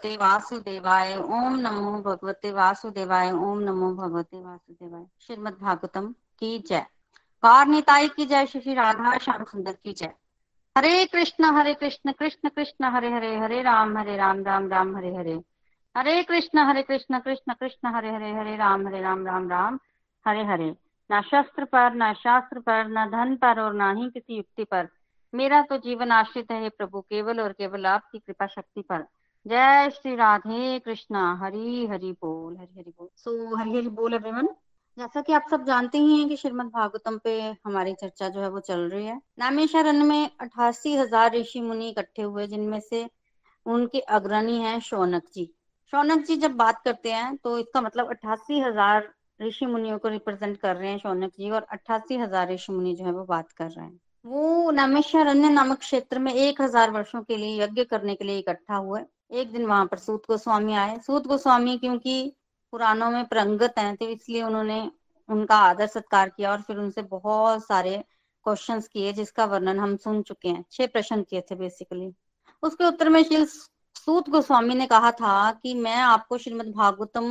भगवते वासुदेवाय। ओम नमो भगवते वासुदेवाय। ओम नमो भगवते वासुदेवाय। श्रीमद भागवतम की जय। कारनिताई की जय। श्री राधा श्याम सुंदर की जय। हरे कृष्ण हरे कृष्ण कृष्ण कृष्ण, हरे हरे हरे राम हरे राम राम राम, हरे हरे। हरे कृष्ण हरे कृष्ण कृष्ण कृष्ण, हरे हरे हरे राम हरे राम राम राम, हरे हरे। न शस्त्र पर, न शास्त्र पर, न धन पर और न ही किसी युक्ति पर। मेरा तो जीवन आश्रित है प्रभु, केवल और केवल आपकी कृपा शक्ति पर। जय श्री राधे कृष्णा। हरी हरि बोल हरी हरि बोल। सो so, हरी हरि बोल एवरीवन जैसा कि आप सब जानते ही हैं कि श्रीमद भागवतम पे हमारी चर्चा जो है वो चल रही है। नामेश्वरन में अठासी हज़ार ऋषि मुनि इकट्ठे हुए जिनमें से उनके अग्रणी हैं शौनक जी। शौनक जी जब बात करते हैं तो इसका मतलब अट्ठासी हज़ार ऋषि मुनियों को रिप्रेजेंट कर रहे हैं शौनक जी और अट्ठासी हज़ार ऋषि मुनि जो है वो बात कर रहे हैं। वो नामेश्वरण्य नामक क्षेत्र में एक हज़ार वर्षों के लिए यज्ञ करने के लिए इकट्ठा हुए। एक दिन वहाँ पर सूत गोस्वामी आए। सूत गोस्वामी क्योंकि पुराणों में प्रंगत हैं तो इसलिए उन्होंने उनका आदर सत्कार किया और फिर उनसे बहुत सारे क्वेश्चंस किए, जिसका वर्णन हम सुन चुके हैं। छह प्रश्न किए थे बेसिकली उसके उत्तर में श्री सूत गोस्वामी ने कहा था कि मैं आपको श्रीमद भागवतम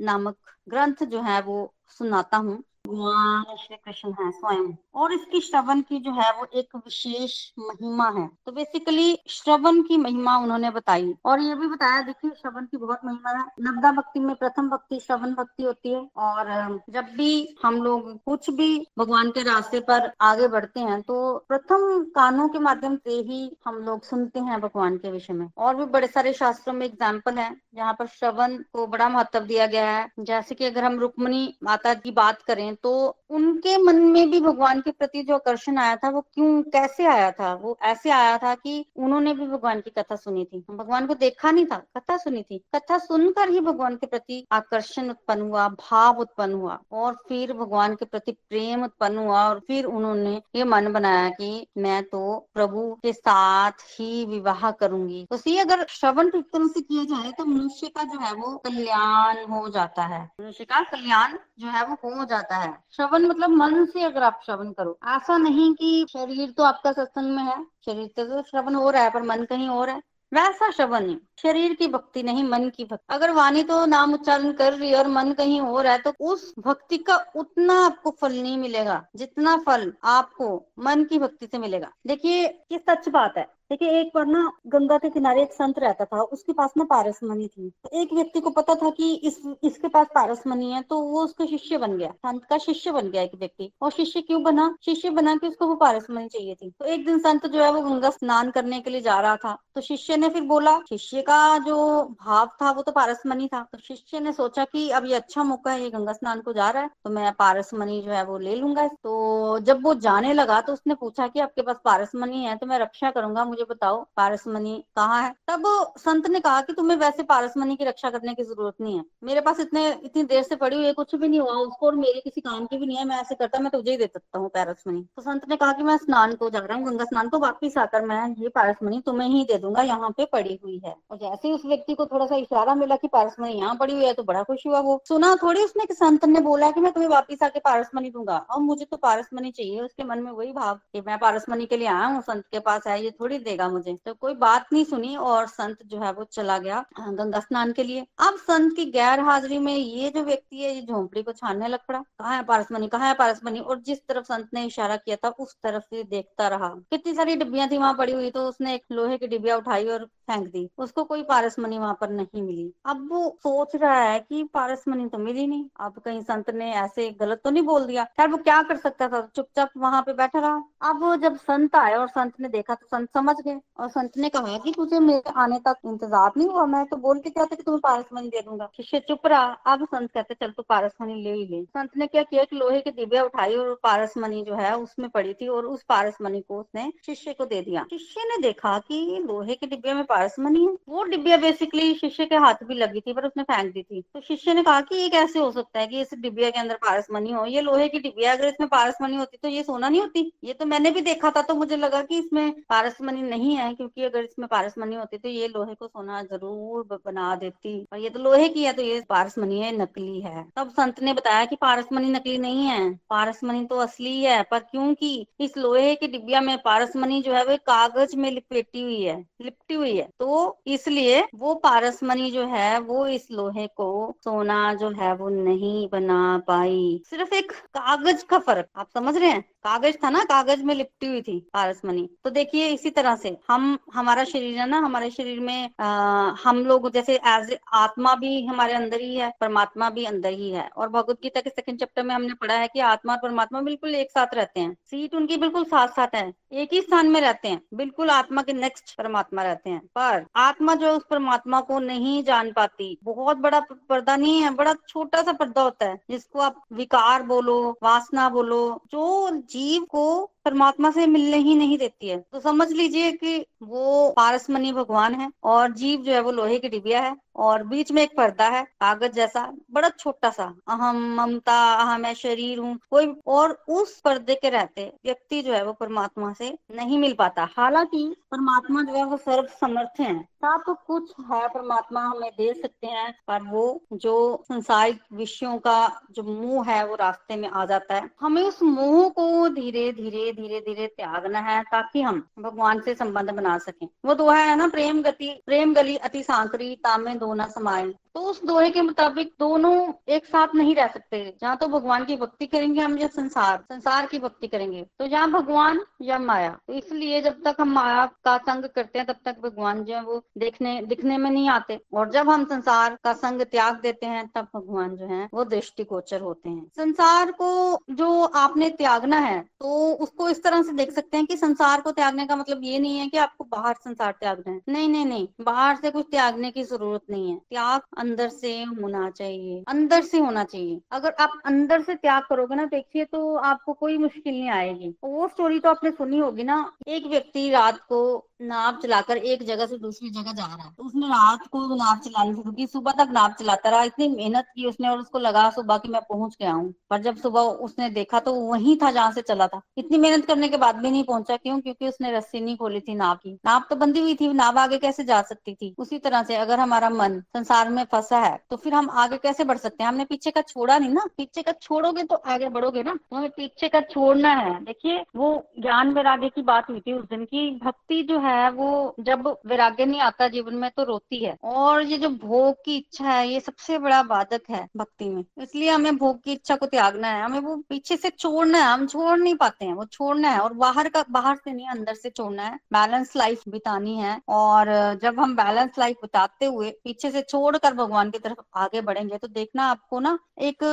नामक ग्रंथ जो है वो सुनाता हूँ। भगवान श्री कृष्ण है, स्वयं। और इसकी श्रवण की जो है, वो एक विशेष महिमा है। तो बेसिकली श्रवण की महिमा उन्होंने बताई। और ये भी बताया, देखिए, श्रवण की बहुत महिमा है। नवदा भक्ति में प्रथम भक्ति, श्रवण भक्ति होती है। और जब भी हम लोग कुछ भी भगवान के रास्ते पर आगे बढ़ते हैं तो प्रथम कानों के माध्यम से ही हम लोग सुनते हैं भगवान के विषय में। और भी बड़े सारे शास्त्रों में एग्ज़ाम्पल है, जहाँ पर श्रवण को बड़ा महत्व दिया गया है। जैसे कि अगर हम रुक्मणी माता की बात करें हैं तो उनके मन में भी भगवान के प्रति जो आकर्षण आया था, वो क्यों, कैसे आया था? वो ऐसे आया था कि उन्होंने भी भगवान की कथा सुनी थी। भगवान को देखा नहीं था, कथा सुनी थी। कथा सुनकर ही भगवान के प्रति आकर्षण उत्पन्न हुआ, भाव उत्पन्न हुआ और फिर भगवान के प्रति प्रेम उत्पन्न हुआ और फिर उन्होंने ये मन बनाया कि मैं तो प्रभु के साथ ही विवाह करूँगी। तो सी, अगर श्रवण तरह से किया जाए तो मनुष्य का जो है वो कल्याण हो जाता है। मनुष्य का कल्याण जो है वो हो जाता है। है। श्रवण मतलब मन से अगर आप श्रवण करो। ऐसा नहीं कि शरीर तो आपका सत्संग में है। शरीर तो श्रवण हो रहा है, पर मन कहीं और है। वैसा श्रवण नहीं शरीर की भक्ति नहीं, मन की भक्ति। अगर वाणी तो नाम उच्चारण कर रही है और मन कहीं और है तो उस भक्ति का उतना आपको फल नहीं मिलेगा। जितना फल आपको मन की भक्ति से मिलेगा। देखिए, ये सच बात है। देखिए, एक बार ना गंगा के किनारे एक संत रहता था, उसके पास ना पारसमणि थी। तो एक व्यक्ति को पता था कि इस, इसके पास पारसमणि है तो वो उसका शिष्य बन गया, संत का शिष्य बन गया एक व्यक्ति। और शिष्य क्यों बना? शिष्य बना के उसको वो पारसमणि चाहिए थी। तो एक दिन संत जो है, वो गंगा स्नान करने के लिए जा रहा था। तो शिष्य ने फिर बोला, शिष्य का जो भाव था, वो तो पारसमणि था। तो शिष्य ने सोचा की अब ये अच्छा मौका है, ये गंगा स्नान को जा रहा है तो मैं पारसमणि जो है, वो ले लूँगा। तो जब वो जाने लगा तो उसने पूछा की आपके पास पारसमणि है तो मैं रक्षा करूँगा, मुझे मुझे बताओ पारसमणि कहाँ है? तब संत ने कहा कि तुम्हें वैसे पारसमणि की रक्षा करने की ज़रूरत नहीं है। मेरे पास इतने, इतनी देर से पड़ी हुई है, कुछ भी नहीं हुआ, उसको और मेरे किसी काम की भी नहीं है, मैं ऐसे करता, मैं तुझे ही दे सकता हूँ पारसमणि तो संत ने कहा कि मैं स्नान को जा रहा हूँ, गंगा स्नान को वापिस आकर मैं ये पारसमणि तुम्हें ही दे दूँगा, यहाँ पे पड़ी हुई है। और जैसे ही उस व्यक्ति को थोड़ा सा इशारा मिला की पारसमणि यहाँ पड़ी हुई है तो बड़ा खुश हुआ वो। सुना थोड़ी उसने संत ने बोला की मैं तुम्हें वापिस आके पारसमणि दूँगा। और मुझे तो पारसमणि चाहिए, उसके मन में वही भाव की मैं पारसमणि के लिए आया हूँ, संत के पास है ये थोड़ी देगा मुझे। तो कोई बात नहीं सुनी और संत जो है वो चला गया गंगा स्नान के लिए। अब संत की गैर हाजिरी में ये जो व्यक्ति है, ये झोंपड़ी को छानने लग पड़ा। कहा है पारसमनी कहा है पारसमनी और जिस तरफ़ संत ने इशारा किया था, उस तरफ़ से देखता रहा। कितनी सारी डिब्बियाँ थी, वहाँ पड़ी हुई तो उसने एक लोहे की डिब्बिया उठाई और फेंक दी। उसको कोई पारसमनी वहाँ पर नहीं मिली। अब वो सोच रहा है कि पारसमनी तो मिली नहीं। अब कहीं संत ने ऐसे गलत तो नहीं बोल दिया? खैर, वो क्या कर सकता था? चुपचाप वहाँ पे बैठा रहा। अब जब संत आया और संत ने देखा तो संत समझ गए। और संत ने कहा कि तुझे मेरे आने तक इंतज़ार नहीं हुआ। मैं तो बोल के था कि तुम्हें पारसमणि दे दूँगा। शिष्य चुप रहा। अब संत कहते, चल तू पारसमणि ले ही ले। संत ने क्या किया कि लोहे की डिबिया उठाई और पारसमणि जो है, उसमें पड़ी थी और उस पारसमणि को उसने शिष्य को दे दिया। शिष्य ने देखा कि लोहे के डिब्बे में पारसमणि है। वो डिब्बिया बेसिकली शिष्य के हाथ भी लगी थी, पर उसने फेंक दी थी। तो शिष्य ने कहा कि ये कैसे हो सकता है कि इस डिब्बिया के अंदर पारसमणि हो? ये लोहे की डिब्बिया अगर इसमें पारसमणि होती तो ये सोना नहीं होती? ये तो मैंने भी देखा था तो मुझे लगा कि इसमें पारसमणि नहीं है, क्योंकि अगर इसमें पारसमणि होती तो ये लोहे को सोना ज़रूर बना देती। और ये तो लोहे की है तो ये पारसमणि है, नकली है। तब संत ने बताया कि पारसमणि नकली नहीं है। पारसमणि तो असली है, पर क्योंकि इस लोहे की डिब्बिया में पारसमणि जो है, वो कागज़ में लिपेटी हुई है, लिपटी हुई है। तो इसलिए वो पारसमणि जो है, वो इस लोहे को सोना जो है, वो नहीं बना पाई। सिर्फ़ एक कागज़ का फ़र्क, आप समझ रहे हैं? कागज़ था ना कागज़ में लिपटी हुई थी पारसमणि। तो देखिए इसी तरह से हम हमारा शरीर है ना हमारे शरीर में आ, हम लोग जैसे एज आत्मा भी हमारे अंदर ही है परमात्मा भी अंदर ही है। और भगवत गीता के सेकंड चैप्टर में हमने पढ़ा है कि आत्मा और परमात्मा बिल्कुल एक साथ रहते हैं। सीट उनकी बिल्कुल साथ साथ है एक ही स्थान में रहते हैं बिल्कुल आत्मा के नेक्स्ट परमात्मा रहते हैं। पर आत्मा जो उस परमात्मा को नहीं जान पाती। बहुत बड़ा पर्दा नहीं है बड़ा छोटा सा पर्दा होता है जिसको आप विकार बोलो वासना बोलो जो जीव को परमात्मा से मिलने ही नहीं देती है। तो समझ लीजिए कि वो पारसमनी भगवान है और जीव जो है वो लोहे की डिबिया है और बीच में एक पर्दा है कागज़ जैसा, बड़ा छोटा सा। अहम ममता अहम मैं शरीर हूँ, कोई और उस पर्दे के रहते व्यक्ति जो है वो परमात्मा से नहीं मिल पाता। हालाँकि परमात्मा जो है वो सर्व समर्थ है। सब कुछ है परमात्मा, हमें दे सकते हैं, पर वो जो संसारिक विषयों का जो मुँह है वो रास्ते में आ जाता है। हमें उस मुँह को धीरे धीरे धीरे धीरे त्यागना है ताकि हम भगवान से संबंध बना सकें। वो दोहा है ना, प्रेम गति, प्रेम गली अति सांकरी तामे दो न समाये। तो उस दोहे के मुताबिक दोनों एक साथ नहीं रह सकते। जहाँ तो भगवान की भक्ति करेंगे हम या संसार संसार की भक्ति करेंगे। तो जहाँ भगवान या माया। तो इसलिए जब तक हम माया का संग करते हैं, तब तक भगवान जो है वो देखने, दिखने में नहीं आते। और जब हम संसार का संग त्याग देते हैं, तब भगवान जो है वो दृष्टि गोचर होते हैं। संसार को जो आपने त्यागना है तो उसको इस तरह से देख सकते हैं कि संसार को त्यागने का मतलब ये नहीं है कि आपको बाहर संसार त्यागना है। नहीं नहीं नहीं। बाहर से कुछ त्यागने की ज़रूरत नहीं है। त्याग अंदर से होना चाहिए, अंदर से होना चाहिए। अगर आप अंदर से त्याग करोगे ना, देखिए तो आपको कोई मुश्किल नहीं आएगी। वो स्टोरी तो आपने सुनी होगी ना, एक व्यक्ति रात को नाव चलाकर एक जगह से दूसरी जगह जा रहा है तो उसने रात को नाव चलानी शुरू की सुबह तक नाव चलाता रहा, इतनी मेहनत की उसने और उसको लगा सुबह की मैं पहुँच गया हूँ। पर जब सुबह उसने देखा तो वही था जहाँ से चला था। इतनी मेहनत करने के बाद भी नहीं पहुँचा, क्यों? क्योंकि उसने रस्सी नहीं खोली थी नाव की। नाव तो बंदी हुई थी, नाव आगे कैसे जा सकती थी? उसी तरह से अगर हमारा मन संसार में फंसा है तो फिर हम आगे कैसे बढ़ सकते हैं? हमने पीछे का छोड़ा नहीं ना? पीछे का छोड़ोगे तो आगे बढ़ोगे ना? हमें पीछे का छोड़ना है। देखिए, वो ज्ञान वैराग्य की बात हुई थी उस दिन की। भक्ति जो है, वो जब वैराग्य नहीं आता जीवन में तो रोती है। और ये जो भोग की इच्छा है, ये सबसे बड़ा बाधक है भक्ति में। इसलिए हमें भोग की इच्छा को त्यागना है। हमें वो पीछे से छोड़ना है। हम छोड़ नहीं पाते हैं, वो छोड़ना है। और बाहर का, बाहर से नहीं, अंदर से छोड़ना है। बैलेंस लाइफ बितानी है। और जब हम बैलेंस लाइफ बिताते हुए पीछे से छोड़कर भगवान की तरफ़ आगे बढ़ेंगे तो देखना आपको ना एक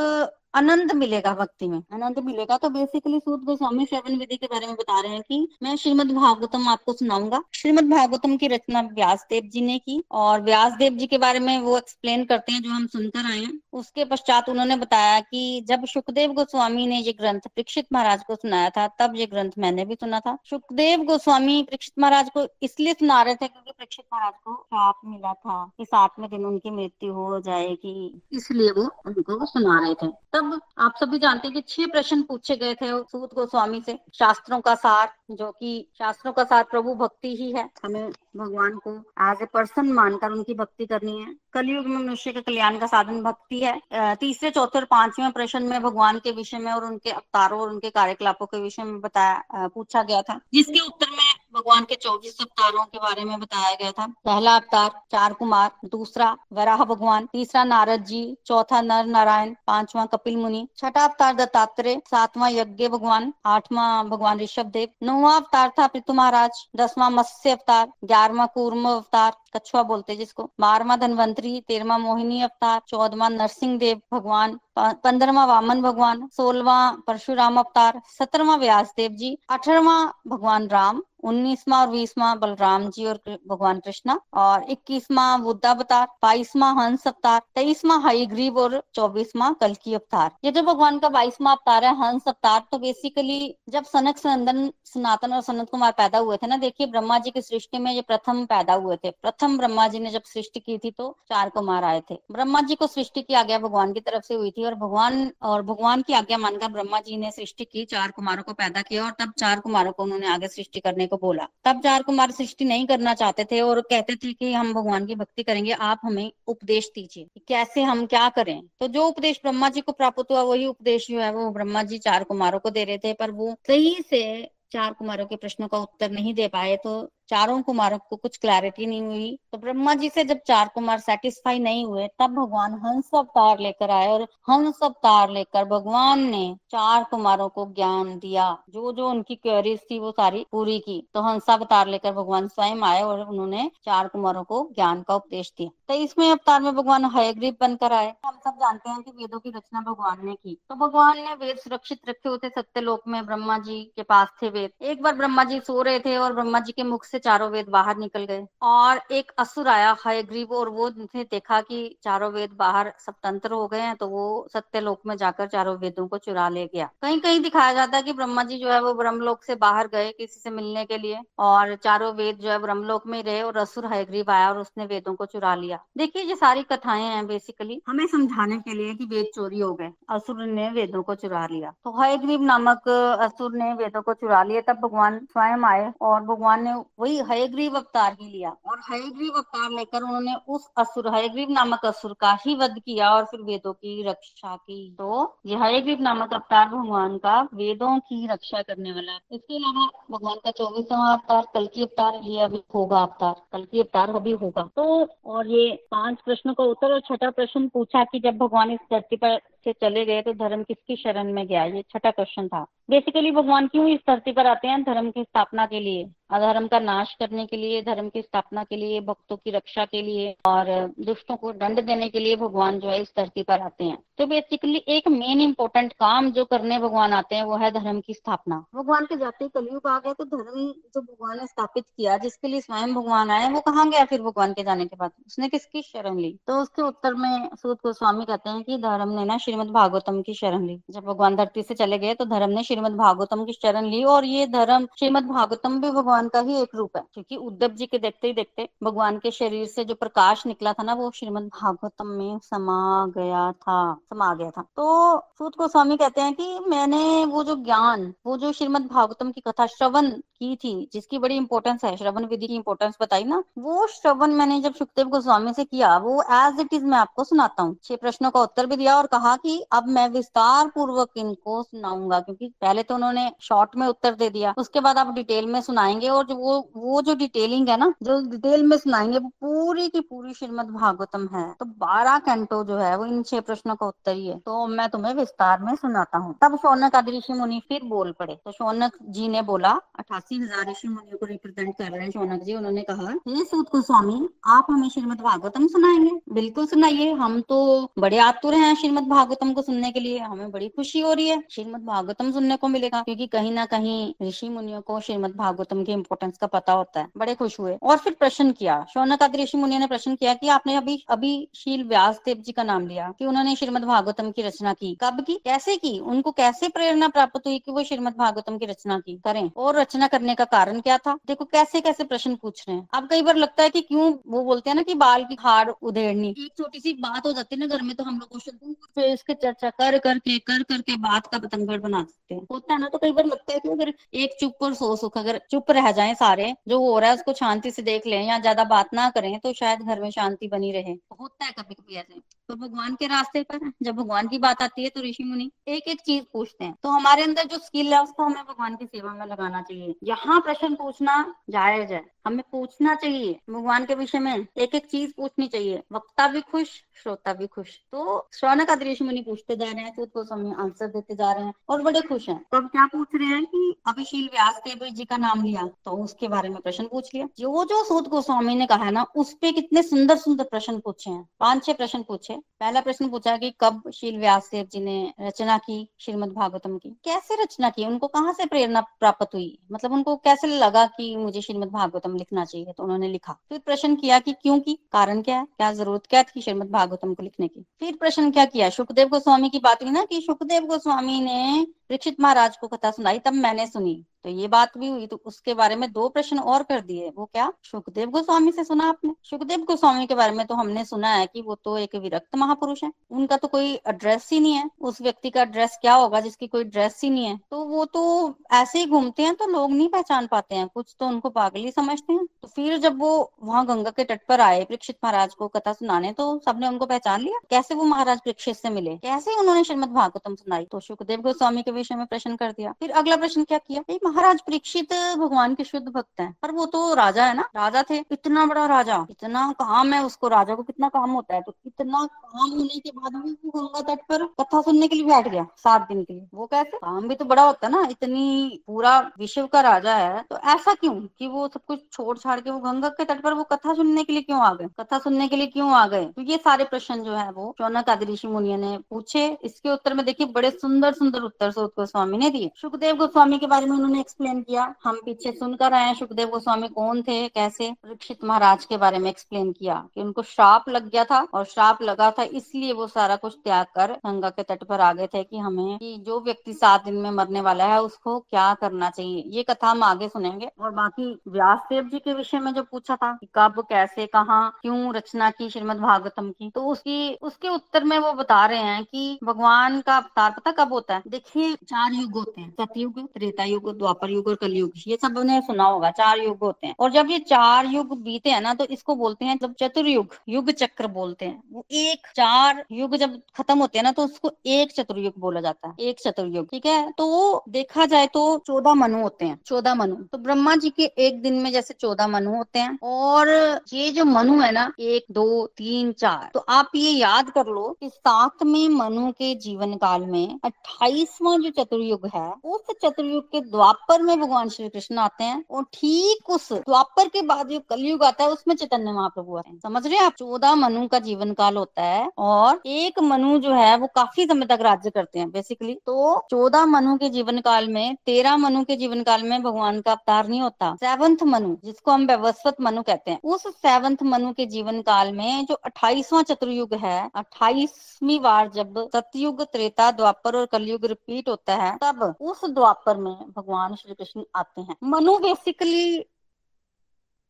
आनंद मिलेगा भक्ति में। आनंद मिलेगा। तो बेसिकली सूद गोस्वामी श्रवण विधि के बारे में बता रहे हैं कि मैं श्रीमद भागवतम आपको सुनाऊँगा। श्रीमद भागवतम की रचना व्यास देव जी ने की और व्यास देव जी के बारे में वो एक्सप्लेन करते हैं जो हम सुनकर आए हैं। उसके पश्चात उन्होंने बताया कि जब सुखदेव गोस्वामी ने ये ग्रंथ परीक्षित महाराज को सुनाया था, तब ये ग्रंथ मैंने भी सुना था। सुखदेव गोस्वामी परीक्षित महाराज को इसलिए सुना रहे थे क्योंकि परीक्षित महाराज को श्राप मिला था कि सातवें दिन उनकी मृत्यु हो जाएगी, इसलिए वो उनको सुना रहे थे। तब अब आप सभी जानते हैं कि छह प्रश्न पूछे गए थे सूत गोस्वामी से, शास्त्रों का सार। जो कि शास्त्रों का साथ प्रभु भक्ति ही है। हमें भगवान को एज ए पर्सन मानकर उनकी भक्ति करनी है। कलयुग में मनुष्य के कल्याण का साधन भक्ति है। तीसरे, चौथे और पाँचवें प्रश्न में भगवान के विषय में और उनके अवतारों और उनके कार्यकलापों के विषय में बताया पूछा गया था। जिसके उत्तर में भगवान के चौबीस अवतारों के बारे में बताया गया था। पहला अवतार, चार कुमार, दूसरा वराह भगवान, तीसरा नारद जी, चौथा नर नारायण, पांचवा कपिल मुनि, छठा अवतार दत्तात्रेय, सातवां यज्ञ भगवान, आठवां भगवान ऋषभ देव नौवा अवतार था पृथु महाराज दसवां मत्स्य अवतार ग्यारहवा कूर्म अवतार। कछुआ बोलते हैं जिसको। बारहवा धनवंतरी तेरवा मोहिनी अवतार चौदवा नरसिंह देव भगवान पंद्रवा वामन भगवान सोलवा परशुराम अवतार, सत्रहवा व्यास देव जी अठारवा भगवान राम, उन्नीसवा और बीसवा बलराम जी और भगवान कृष्णा, और इक्कीसवा बुद्धावतार, बाईसवा हंस अवतार, तेईसवा हरिग्रीव और चौबीसवा कलकी अवतार। ये जो भगवान का बाईसवा अवतार है, हंस अवतार तो बेसिकली जब सनक सनंदन, सनातन और सनत कुमार पैदा हुए थे ना, देखिए ब्रह्मा जी की सृष्टि में ये प्रथम पैदा हुए थे। प्रथम ब्रह्मा जी ने जब सृष्टि की थी तो चार कुमार आए थे। ब्रह्मा जी को सृष्टि की आज्ञा भगवान की तरफ़ से हुई थी और भगवान और भगवान की आज्ञा मानकर ब्रह्मा जी ने सृष्टि की, चार कुमारों को पैदा किया और तब चार कुमारों को उन्होंने आगे सृष्टि करने को बोला। तब चार कुमार सृष्टि नहीं करना चाहते थे और कहते थे कि हम भगवान की भक्ति करेंगे, आप हमें उपदेश दीजिए कैसे हम क्या करें। तो जो उपदेश ब्रह्मा जी को प्राप्त हुआ, वही उपदेश जो है वो ब्रह्मा जी चार कुमारों को दे रहे थे, पर वो सही से चार कुमारों के प्रश्नों का उत्तर नहीं दे पाए तो चारों कुमारों को कुछ क्लैरिटी नहीं हुई। तो ब्रह्मा जी से जब चार कुमार सेटिस्फाई नहीं हुए, तब भगवान हंस अवतार लेकर आए और हंस अवतार लेकर भगवान ने चार कुमारों को ज्ञान दिया। जो जो उनकी क्वेरीज थी वो सारी पूरी की। तो हंस अवतार लेकर भगवान स्वयं आए और उन्होंने चार कुमारों को ज्ञान का उपदेश दिया। तो इसमें अवतार में भगवान हयग्रीव बनकर आए। हम सब जानते हैं कि वेदों की रचना भगवान ने की। तो भगवान ने वेद सुरक्षित रखे होते सत्यलोक में। ब्रह्मा जी के पास थे वेद। एक बार ब्रह्मा जी सो रहे थे और ब्रह्मा जी के मुख से से चारों वेद बाहर निकल गए। और एक असुर आया, हय हयग्रीव और वो ने देखा कि चारों वेद बाहर स्वतंत्र हो गए हैं तो वो सत्यलोक में जाकर चारों वेदों को चुरा ले गया। कहीं कहीं दिखाया जाता है कि ब्रह्मा जी जो है वो ब्रह्मलोक से बाहर गए किसी से मिलने के लिए, और चारों वेद जो है ब्रह्मलोक में रहे, और असुर हयग्रीव आया और उसने वेदों को चुरा लिया। देखिए, ये सारी कथाएँ हैं बेसिकली हमें समझाने के लिए कि वेद चोरी हो गए। असुर ने वेदों को चुरा लिया। तो हयग्रीव नामक असुर ने वेदों को चुरा लिया तब भगवान स्वयं आए, और भगवान ने वही हयग्रीव अवतार ही लिया। और हयग्रीव अवतार लेकर उन्होंने उस असुर, हयग्रीव नामक असुर का ही वध किया और फिर वेदों की रक्षा की। तो ये हयग्रीव नामक अवतार भगवान का वेदों की रक्षा करने वाला है। इसके अलावा भगवान का चौबीसवा अवतार, कल की अवतार, ये अभी होगा अवतार। कल की अवतार अभी होगा। तो और ये पाँच प्रश्नों का उत्तर और छठा प्रश्न पूछा कि जब भगवान इस धरती पर से चले गए तो धर्म किसकी शरण में गया? ये छठा क्वेश्चन था। बेसिकली भगवान क्यों इस धरती पर आते हैं? धर्म की स्थापना के लिए। अधर्म का नाश करने के लिए, धर्म की स्थापना के लिए, भक्तों की रक्षा के लिए और दुष्टों को दंड देने के लिए भगवान जो है इस धरती पर आते हैं। तो बेसिकली एक मेन इंपॉर्टेंट काम जो करने भगवान आते हैं वो है धर्म की स्थापना। भगवान के जाते कलयुग आ गया तो धर्म जो भगवान ने स्थापित किया, जिसके लिए स्वयं भगवान आए, वो कहाँ गया फिर भगवान के जाने के बाद? उसने किसकी शरण ली? तो उसके उत्तर में सूद गोस्वामी कहते हैं कि धर्म ने ना श्रीमद भागवतम की शरण ली। जब भगवान धरती से चले गए तो धर्म ने श्रीमद भागवतम की शरण ली और ये धर्म श्रीमद भागवतम भी भगवान का ही एक रूप है, क्योंकि उद्धव जी के देखते ही देखते भगवान के शरीर से जो प्रकाश निकला था ना, वो श्रीमद भागवतम में समा गया था, समा गया था। तो सूत गोस्वामी कहते हैं कि मैंने वो जो ज्ञान, वो जो श्रीमद भागवतम की कथा श्रवण की थी, जिसकी बड़ी इंपॉर्टेंस है, श्रवण विधि की इंपॉर्टेंस बताई ना, वो श्रवण मैंने जब सुखदेव गोस्वामी से किया, वो एज इट इज़ मैं आपको सुनाता हूँ। छह प्रश्नों का उत्तर भी दिया और कहा कि अब मैं विस्तार पूर्वक इनको सुनाऊँगा, क्योंकि पहले तो उन्होंने शॉर्ट में उत्तर दे दिया। उसके बाद आप डिटेल में सुनाएँगे और जो वो वो जो डिटेलिंग है ना, जो डिटेल में सुनाएँगे, वो पूरी की पूरी श्रीमद भागवतम है। तो बारह कैंटो जो है, वो इन छह प्रश्नों का उत्तर ही है। तो मैं तुम्हें विस्तार में सुनाता हूँ। तब शौनक आदि ऋषि मुनि फिर बोल पड़े। तो शौनक जी ने बोला, अठासी हज़ार ऋषि मुनियों को रिप्रेजेंट कर रहे हैं शौनक जी, उन्होंने कहा, हे सूत गोस्वामी, आप हमें श्रीमद भागवतम सुनाएँगे? बिल्कुल सुनाइए, हम तो बड़े आतुर हैं श्रीमद भागवतम को सुनने के लिए हमें बड़ी खुशी हो रही है। श्रीमद भागवतम सुनने को मिलेगा, क्योंकि कहीं ना कहीं ऋषि मुनियों को श्रीमद भागवतम के इम्पोर्टेंस का पता होता है। बड़े खुश हुए। और फिर प्रश्न किया शौनक आदि ऋषि मुनिया ने प्रश्न किया कि आपने अभी अभी शील व्यास देव जी का नाम लिया कि उन्होंने श्रीमद भागवतम की रचना की। कब की? कैसे की? उनको कैसे प्रेरणा प्राप्त हुई कि वो श्रीमद भागवतम की रचना की करें? और रचना करने का कारण क्या था? देखो, कैसे कैसे प्रश्न पूछ रहे हैं। अब कई बार लगता है कि क्यों वो बोलते हैं ना कि बाल की हार उधेड़नी। एक छोटी सी बात हो जाती है ना घर में तो हम लोग क्वेश्चन इसके चर्चा कर करके कर करके बात का पतंगड़ बना सकते हैं। होता है ना तो कई बार लगता है कि अगर एक चुप और सो सुख, अगर चुप रह जाए सारे, जो हो रहा है उसको शांति से देख लें या ज़्यादा बात ना करें तो शायद घर में शांति बनी रहे। होता है कभी कभी ऐसे। तो भगवान के रास्ते पर, जब भगवान की बात आती है तो ऋषि मुनि एक एक चीज़ पूछते हैं। तो हमारे अंदर जो स्किल है, उसको हमें भगवान की सेवा में लगाना चाहिए। यहाँ प्रश्न पूछना जायज़ है। हमें पूछना चाहिए भगवान के विषय में एक एक चीज़ पूछनी चाहिए। वक्ता भी खुश, श्रोता भी खुश। तो श्रौनक ऋषि मुनि पूछते जा रहे हैं सूत गोस्वामी आंसर देते जा रहे हैं और बड़े खुश हैं। तो अब क्या पूछ रहे हैं कि अभिशील व्यास देव जी का नाम लिया तो उसके बारे में प्रश्न पूछ लिया। जो जो सूद गोस्वामी ने कहा है ना, उस पे कितने सुंदर सुंदर प्रश्न पूछे हैं। पाँच, छह प्रश्न पूछे। पहला प्रश्न पूछा कि कब शील व्यास देव जी ने रचना की, श्रीमद भागवतम की? कैसे रचना की? उनको कहाँ से प्रेरणा प्राप्त हुई? मतलब उनको कैसे लगा कि मुझे श्रीमद भागवतम लिखना चाहिए तो उन्होंने लिखा। फिर प्रश्न किया कि क्यों, की कारण क्या है? क्या ज़रूरत क्या थी श्रीमद भागवतम को लिखने की? फिर प्रश्न क्या किया? सुखदेव गोस्वामी की बात हुई ना कि सुखदेव गोस्वामी ने दीक्षित महाराज को कथा सुनाई, तब मैंने सुनी। तो ये बात भी हुई तो उसके बारे में दो प्रश्न और कर दिए। वो क्या? सुखदेव गोस्वामी से सुना आपने? सुखदेव गोस्वामी के बारे में तो हमने सुना है कि वो तो एक विरक्त महापुरुष है। उनका तो कोई एड्रेस ही नहीं है। उस व्यक्ति का एड्रेस क्या होगा जिसकी कोई ड्रेस ही नहीं है? तो वो तो ऐसे ही घूमते हैं तो लोग नहीं पहचान पाते हैं। कुछ तो उनको पागल समझते हैं। तो फिर जब वो वहाँ गंगा के तट पर आए, परीक्षित महाराज को कथा सुनाने तो सबने उनको पहचान लिया? कैसे वो महाराज परीक्षित से मिले? कैसे उन्होंने श्रीमद भागवतम सुनाई? तो सुखदेव गोस्वामी के विषय में प्रश्न कर दिया। फिर अगला प्रश्न क्या किया? महाराज परीक्षित भगवान के शुद्ध भक्त हैं। पर वो तो राजा है ना? राजा थे। इतना बड़ा राजा। इतना काम है उसको। राजा को कितना काम होता है। तो इतना काम होने के बाद भी वो गंगा तट पर कथा सुनने के लिए बैठ गया, सात दिन के लिए। वो कैसे? काम भी तो बड़ा होता है ना। इतनी पूरा विश्व का राजा है। तो ऐसा क्यों कि वो सब कुछ छोड़ छाड़ के वो गंगा के तट पर वो कथा सुनने के लिए क्यों आ गए? कथा सुनने के लिए क्यों आ गए? तो ये सारे प्रश्न जो है वो चौनक आदि ऋषि मुनिया ने पूछे। इसके उत्तर में देखिए, बड़े सुंदर सुंदर उत्तर सूत गोस्वामी ने दिए। सुखदेव गोस्वामी के बारे में उन्होंने एक्सप्लेन किया? हम पीछे सुनकर आए सुखदेव गोस्वामी कौन थे, कैसे? परीक्षित महाराज के बारे में एक्सप्लेन किया कि उनको श्राप लग गया था और श्राप लगा था, इसलिए वो सारा कुछ त्याग कर गंगा के तट पर आ गए थे कि हमें कि जो व्यक्ति सात दिन में मरने वाला है, उसको क्या करना चाहिए? ये कथा हम आगे सुनेंगे। और बाकी व्यास देव जी के विषय में जो पूछा था कि कब, कैसे, कहा, क्यों रचना की श्रीमद भागवतम की तो उसकी, उसके उत्तर में वो बता रहे हैं कि भगवान का अवतार पता कब होता है? देखिए, चार युग होते हैं, सतयुग, त्रेता युग द्वापर युग और कलयुग, ये सबने सुना होगा, चार युग होते हैं। और जब ये चार युग बीते हैं ना तो इसको बोलते हैं जब चतुर्युग, युग चक्र बोलते हैं। वो एक चार युग जब खत्म होते हैं ना तो उसको एक चतुर्युग बोला जाता है, एक चतुर्युग, ठीक है? तो देखा जाए तो चौदह मनु होते हैं, चौदह मनु। तो ब्रह्मा जी के एक दिन में जैसे चौदह मनु होते हैं, और ये जो मनु है ना, एक, दो, तीन, चार तो आप ये याद कर लो कि सातवें मनु के जीवन काल में अट्ठाईसवां जो चतुर्युग है, उस चतुर्युग के द्वापर में भगवान श्री कृष्ण आते हैं और ठीक उस द्वापर के बाद जो कलयुग आता है, उसमें चैतन्य महाप्रभु आते हैं। समझ रहे हैं आप? चौदह मनु का जीवन काल होता है और एक मनु जो है, वो काफ़ी समय तक राज्य करते हैं बेसिकली तो चौदह मनु के जीवन काल में, तेरह मनु के जीवन काल में भगवान का अवतार नहीं होता। सेवंथ मनु, जिसको हम व्यवस्वत मनु कहते हैं, उस सेवंथ मनु के जीवन काल में जो अट्ठाईसवां चतुर्युग है, अट्ठाईसवीं बार जब सतयुग, त्रेता, द्वापर और कलयुग रिपीट होता है, तब उस द्वापर में भगवान श्री कृष्ण आते हैं। मनु बेसिकली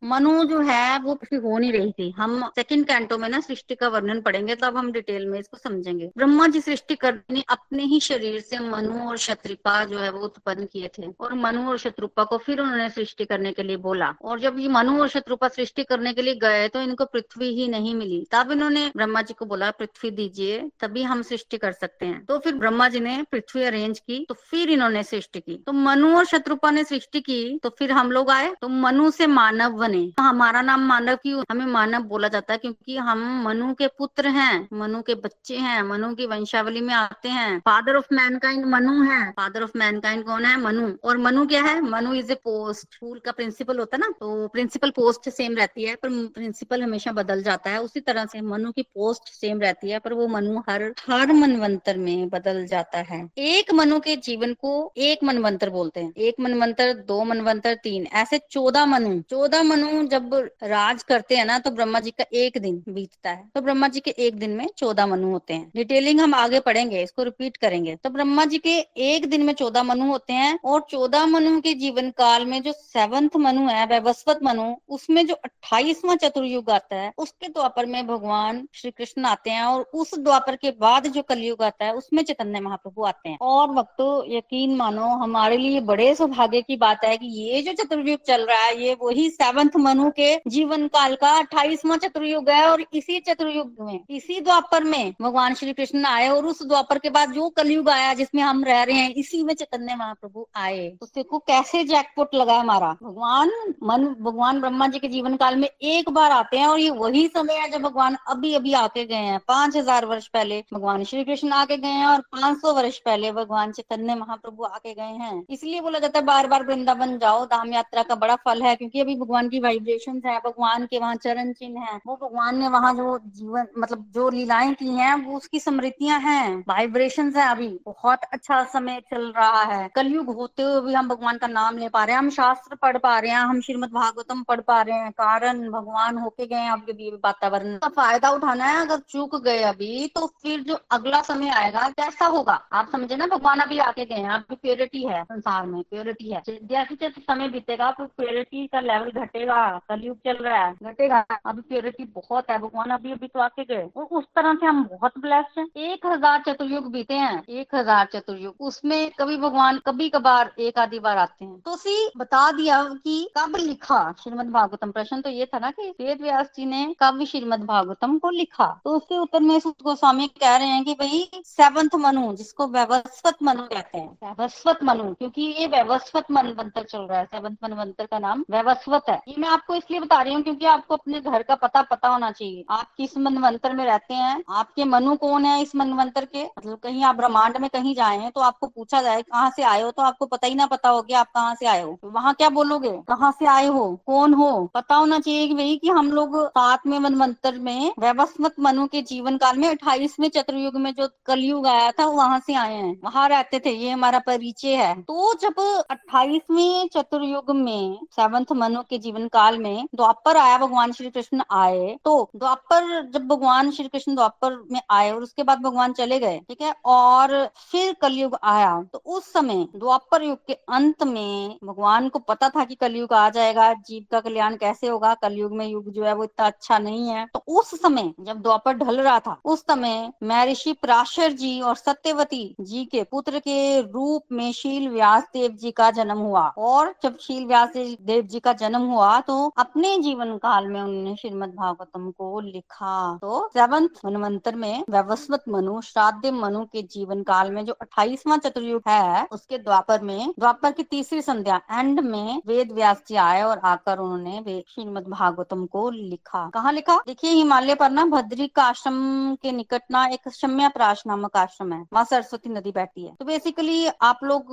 मनु जो है, वो हो नहीं रही थी। हम सेकंड कैंटो में ना सृष्टि का वर्णन पढ़ेंगे, तब हम डिटेल में इसको समझेंगे। ब्रह्मा जी सृष्टि करने अपने ही शरीर से मनु और शत्रुपा जो है, वो उत्पन्न किए थे। और मनु और शत्रुपा को फिर उन्होंने सृष्टि करने के लिए बोला। और जब ये मनु और शत्रुपा सृष्टि करने के लिए गए तो इनको पृथ्वी ही नहीं मिली। तब इन्होंने ब्रह्मा जी को बोला, पृथ्वी दीजिए, तभी हम सृष्टि कर सकते हैं। तो फिर ब्रह्मा जी ने पृथ्वी अरेंज की तो फिर इन्होंने सृष्टि की। तो मनु और शत्रुपा ने सृष्टि की तो फिर हम लोग आए। तो मनु से मानव बने। तो हमारा नाम मानव क्यों हमें मानव बोला जाता है क्योंकि हम मनु के पुत्र हैं, मनु के बच्चे हैं, मनु की वंशावली में आते हैं। फादर ऑफ़ मैनकाइंड मनु है। फादर ऑफ़ मैनकाइंड कौन है? मनु। और मनु क्या है? Manu is a post school का प्रिंसिपल होता है ना तो प्रिंसिपल पोस्ट सेम रहती है, पर प्रिंसिपल हमेशा बदल जाता है। उसी तरह से मनु की पोस्ट सेम रहती है, पर वो मनु हर हर मनवंतर में बदल जाता है। एक मनु के जीवन को एक मनवंतर बोलते हैं। एक मनवंतर, दो मनवंतर, तीन। ऐसे चौदह मनु चौदह मनु जब राज करते हैं ना तो ब्रह्मा जी का एक दिन बीतता है। तो ब्रह्मा जी के एक दिन में चौदह मनु होते हैं। डिटेलिंग हम आगे पढ़ेंगे, इसको रिपीट करेंगे। तो ब्रह्मा जी के एक दिन में चौदह मनु होते हैं और चौदह मनु के जीवन काल में जो सेवंथ मनु है, वैवस्वत मनु, उसमें जो अट्ठाईसवा चतुर्युग आता है, उसके द्वापर में भगवान श्री कृष्ण आते हैं और उस द्वापर के बाद जो कलयुग आता है, उसमें चैतन्य महाप्रभु आते हैं। और वक्तो यकीन मानो, हमारे लिए बड़े सौभाग्य की बात है कि ये जो चतुर्युग चल रहा है, ये वही सेवंथ सेवंथ मनु के जीवन काल का अट्ठाईसवां चतुर्युग है और इसी चतुर्युग में, इसी द्वापर में भगवान श्री कृष्ण आए और उस द्वापर के बाद जो कलयुग आया जिसमें हम रह रहे हैं, इसी में चैतन्य महाप्रभु आए। तो देखो कैसे जैकपोट लगा हमारा। भगवान मन, भगवान ब्रह्मा जी के जीवन काल में एक बार आते हैं और ये वही समय है जब भगवान अभी अभी आके गए हैं। पाँच हज़ार वर्ष पहले भगवान श्री कृष्ण आके गए हैं और पाँच सौ वर्ष पहले भगवान चैतन्य महाप्रभु आके गए हैं। इसलिए बोला जाता है बार बार वृंदावन जाओ, धाम यात्रा का बड़ा फल है, क्योंकि अभी भगवान की वाइब्रेशन है, भगवान के वहाँ चरण चिन्ह है। वो भगवान ने वहाँ जो जीवन मतलब जो लीलाएँ की हैं, वो उसकी स्मृतियाँ हैं। वाइब्रेशन है अभी। बहुत अच्छा समय चल रहा है। कलयुग होते हुए भी हम भगवान का नाम ले पा रहे हैं। हम शास्त्र पढ़ पा रहे हैं। हम श्रीमद भागवतम पढ़ पा रहे हैं। कारण भगवान होके गए हैं आपके वातावरण। का फ़ायदा उठाना है, अगर चूक गए अभी तो फिर जो अगला समय आएगा, कैसा होगा? आप समझे ना, भगवान अभी आके गए हैं। अभी प्योरिटी है, संसार में प्योरिटी है। जैसे जैसे समय बीतेगा तो प्योरिटी का लेवल घटेगा, कलयुग चल रहा है। घटेगा अभी प्योरिटी बहुत है, भगवान अभी अभी तो आके गए। और उस तरह से हम बहुत ब्लेस्ड हैं। एक हज़ार चतुर्युग बीते हैं, एक हज़ार चतुर्युग। उसमें कभी भगवान कभी कभार एक आधी बार आते हैं। तो उसी बता दिया कि कब लिखा श्रीमद भागवतम? प्रश्न तो ये था ना कि वेद व्यास जी ने कब श्रीमद भागवतम को लिखा? तो उसके उत्तर में गोस्वामी कह रहे हैं कि भाई सेवंथ मनु, जिसको व्यवस्थत मनु कहते हैं। व्यवस्थत मनु, क्योंकि ये व्यवस्थत मनवंतर चल रहा है। सेवंथ मनवंतर का नाम व्यवस्थत है। ये मैं आपको इसलिए बता रही हूँ क्योंकि आपको अपने घर का पता पता होना चाहिए। आप किस मनवंतर में रहते हैं? आपके मनु कौन है इस मनवंतर के? मतलब कहीं आप ब्रह्मांड में कहीं जाए हैं तो आपको पूछा जाए, कहाँ से आए हो? तो आपको पता ही ना पता हो कि आप कहाँ से आए हो। तो वहाँ क्या बोलोगे? कहाँ से आए हो? कौन हो? पता होना चाहिए कि भाई कि हम लोग सातवें मनवंतर में, व्यवस्थित मनु के जीवन काल में, अट्ठाईसवें चतुर्युग में जो कलयुग आया था, वहाँ से आए हैं। वहाँ रहते थे, ये हमारा परिचय है। तो जब अट्ठाईसवें चतुर्युग में सेवंथ मनु के जीवन काल में द्वापर आया भगवान श्री कृष्ण आए तो द्वापर जब भगवान श्री कृष्ण द्वापर में आए और उसके बाद भगवान चले गए, ठीक है, और फिर कलयुग आया तो उस समय द्वापर युग के अंत में भगवान को पता था कि कलयुग आ जाएगा, जीव का कल्याण कैसे होगा, कलयुग में युग जो है वो इतना अच्छा नहीं है तो उस समय जब द्वापर ढल रहा था, उस समय महर्षि प्राशर जी और सत्यवती जी के पुत्र के रूप में शील व्यास देव जी का जन्म हुआ, और जब शील व्यास देव जी का जन्म हुआ तो अपने जीवन काल में उन्होंने श्रीमद भागवतम को लिखा। तो सेवंथ मनवंतर में व्यवस्थित मनु, श्राद्ध मनु के जीवन काल में जो अट्ठाईसवां चतुर्युग है, उसके द्वापर में, द्वापर की तीसरी संध्या एंड में वेद व्यास जी आए और आकर उन्होंने श्रीमद भागवतम को लिखा। कहाँ लिखा? देखिए, हिमालय पर ना भद्री का आश्रम के निकट ना एक शम्या प्राश नामक आश्रम है, वहाँ सरस्वती नदी बैठती है। तो बेसिकली आप लोग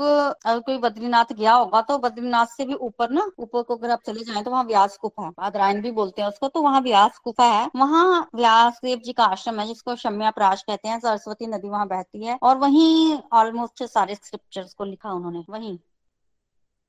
कोई बद्रीनाथ गया होगा तो बद्रीनाथ से भी ऊपर ना, ऊपर को अगर आप चले जाए तो वहाँ व्यास गुफा है। बादरायन भी बोलते हैं उसको तो वहाँ व्यास गुफा है। वहाँ व्यास देव जी का आश्रम है, जिसको शम्या प्राश कहते हैं। सरस्वती नदी वहाँ बहती है और वहीं ऑलमोस्ट सारे स्क्रिप्चर्स को लिखा उन्होंने। वहीं।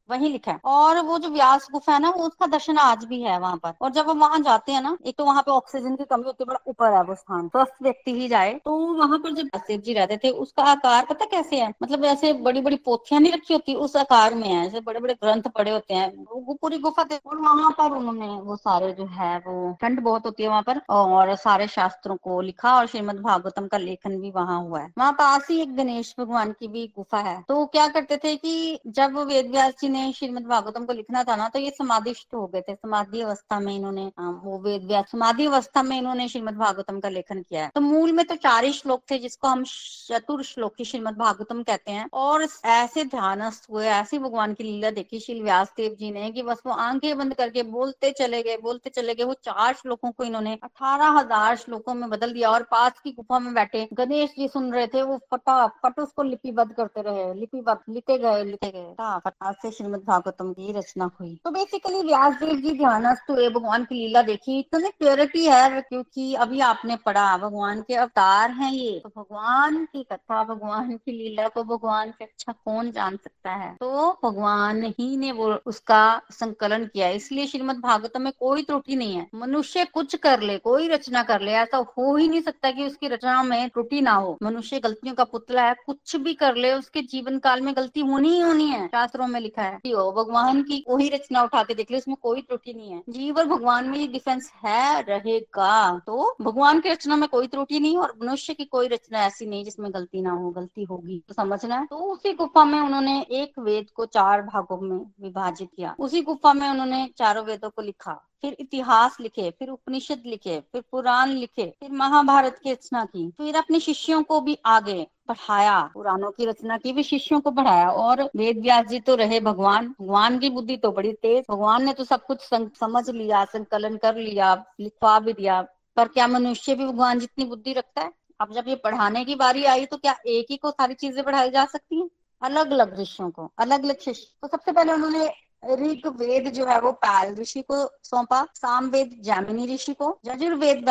वही लिखा है। और वो जो व्यास गुफा है ना, वो उसका दर्शन आज भी है वहाँ पर। और जब हम वहाँ जाते हैं ना, एक तो वहाँ पे ऑक्सीजन की कमी होती है, बड़ा ऊपर है वो स्थान। स्वस्थ व्यक्ति ही जाए तो वहाँ पर जब शिव जी रहते थे, उसका आकार पता कैसे है? मतलब ऐसे बड़ी बड़ी पोथियाँ नहीं रखी होती, उस आकार में है। ऐसे बड़े बड़े ग्रंथ पड़े होते हैं। वो पूरी गुफा थे और वहाँ पर उन्होंने वो सारे जो है, वो ठंड बहुत होती है वहाँ पर। और सारे शास्त्रों को लिखा, और श्रीमद भागवतम का लेखन भी वहाँ हुआ है। वहाँ पास ही एक गणेश भगवान की भी गुफा है। तो क्या करते थे कि जब वेद व्यास जी ने श्रीमद भागवतम को लिखना था ना तो ये समाधिष्ट हो गए थे। समाधि अवस्था में इन्होंने वो वेद व्यास समाधि अवस्था में इन्होंने श्रीमद भागवतम का लेखन किया है। तो मूल में तो चार ही श्लोक थे, जिसको हम चतुर श्लोक की श्रीमद भागवतम कहते हैं। और ऐसे ध्यानस्थ हुए, ऐसी भगवान की लीला देखी श्री व्यास देव जी ने की बस वो आँखें बंद करके बोलते चले गए, बोलते चले गए। वो चार श्लोकों को इन्होंने अठारह हज़ार श्लोकों में बदल दिया और पास की गुफा में बैठे। गणेश जी सुन रहे थे, वो फटाफट उसको लिपिबद्ध करते रहे। लिपिबद्ध, लिखे गए लिखे गए। फटाफट से श्रीमद भागवतम की, रचना हुई। तो बेसिकली व्यास देव जी, ध्यानस्थ हुए, भगवान की लीला देखी। इतनी प्योरिटी है, क्योंकि अभी आपने पढ़ा, भगवान के अवतार हैं ये। तो भगवान की कथा, भगवान की लीला को भगवान से अच्छा कौन जान सकता है? तो भगवान ही ने वो, उसका संकलन किया। इसलिए श्रीमद भागवतम में कोई त्रुटि नहीं है। मनुष्य कुछ कर ले, कोई रचना कर ले, ऐसा हो ही नहीं सकता कि उसकी रचना में त्रुटि ना हो। मनुष्य गलतियों का पुतला है, कुछ भी कर ले, उसके जीवन काल में गलती होनी ही होनी है, शास्त्रों में लिखा है। है हो? भगवान की वही रचना उठा के देख लो उसमें कोई त्रुटि नहीं है। जीव और भगवान में ये डिफरेंस है, रहेगा। तो भगवान की रचना में कोई त्रुटि नहीं और मनुष्य की कोई रचना ऐसी नहीं जिसमें गलती ना हो, गलती होगी। तो समझना है? तो उसी गुफा में उन्होंने एक वेद को चार भागों में विभाजित किया। उसी गुफा में उन्होंने चारों वेदों को लिखा। फिर इतिहास लिखे, फिर उपनिषद लिखे, फिर पुराण लिखे, फिर महाभारत की रचना की, फिर अपने शिष्यों को भी आगे बढ़ाया, पुराणों की रचना की भी शिष्यों को बढ़ाया। और वेद व्यास जी तो रहे भगवान भगवान की बुद्धि तो बड़ी तेज, भगवान ने तो सब कुछ समझ लिया, संकलन कर लिया, लिखवा भी दिया। पर क्या मनुष्य भी भगवान जितनी बुद्धि रखता है? अब जब ये पढ़ाने की बारी आई तो क्या एक ही को सारी चीज़ें पढ़ाई जा सकती है? अलग अलग ऋषियों को अलग अलग शिष्य तो सबसे पहले उन्होंने ऋग वेद जो है वो पैल ऋषि को सौंपा साम वेद जैमिनी ऋषि को, यजुर्वेद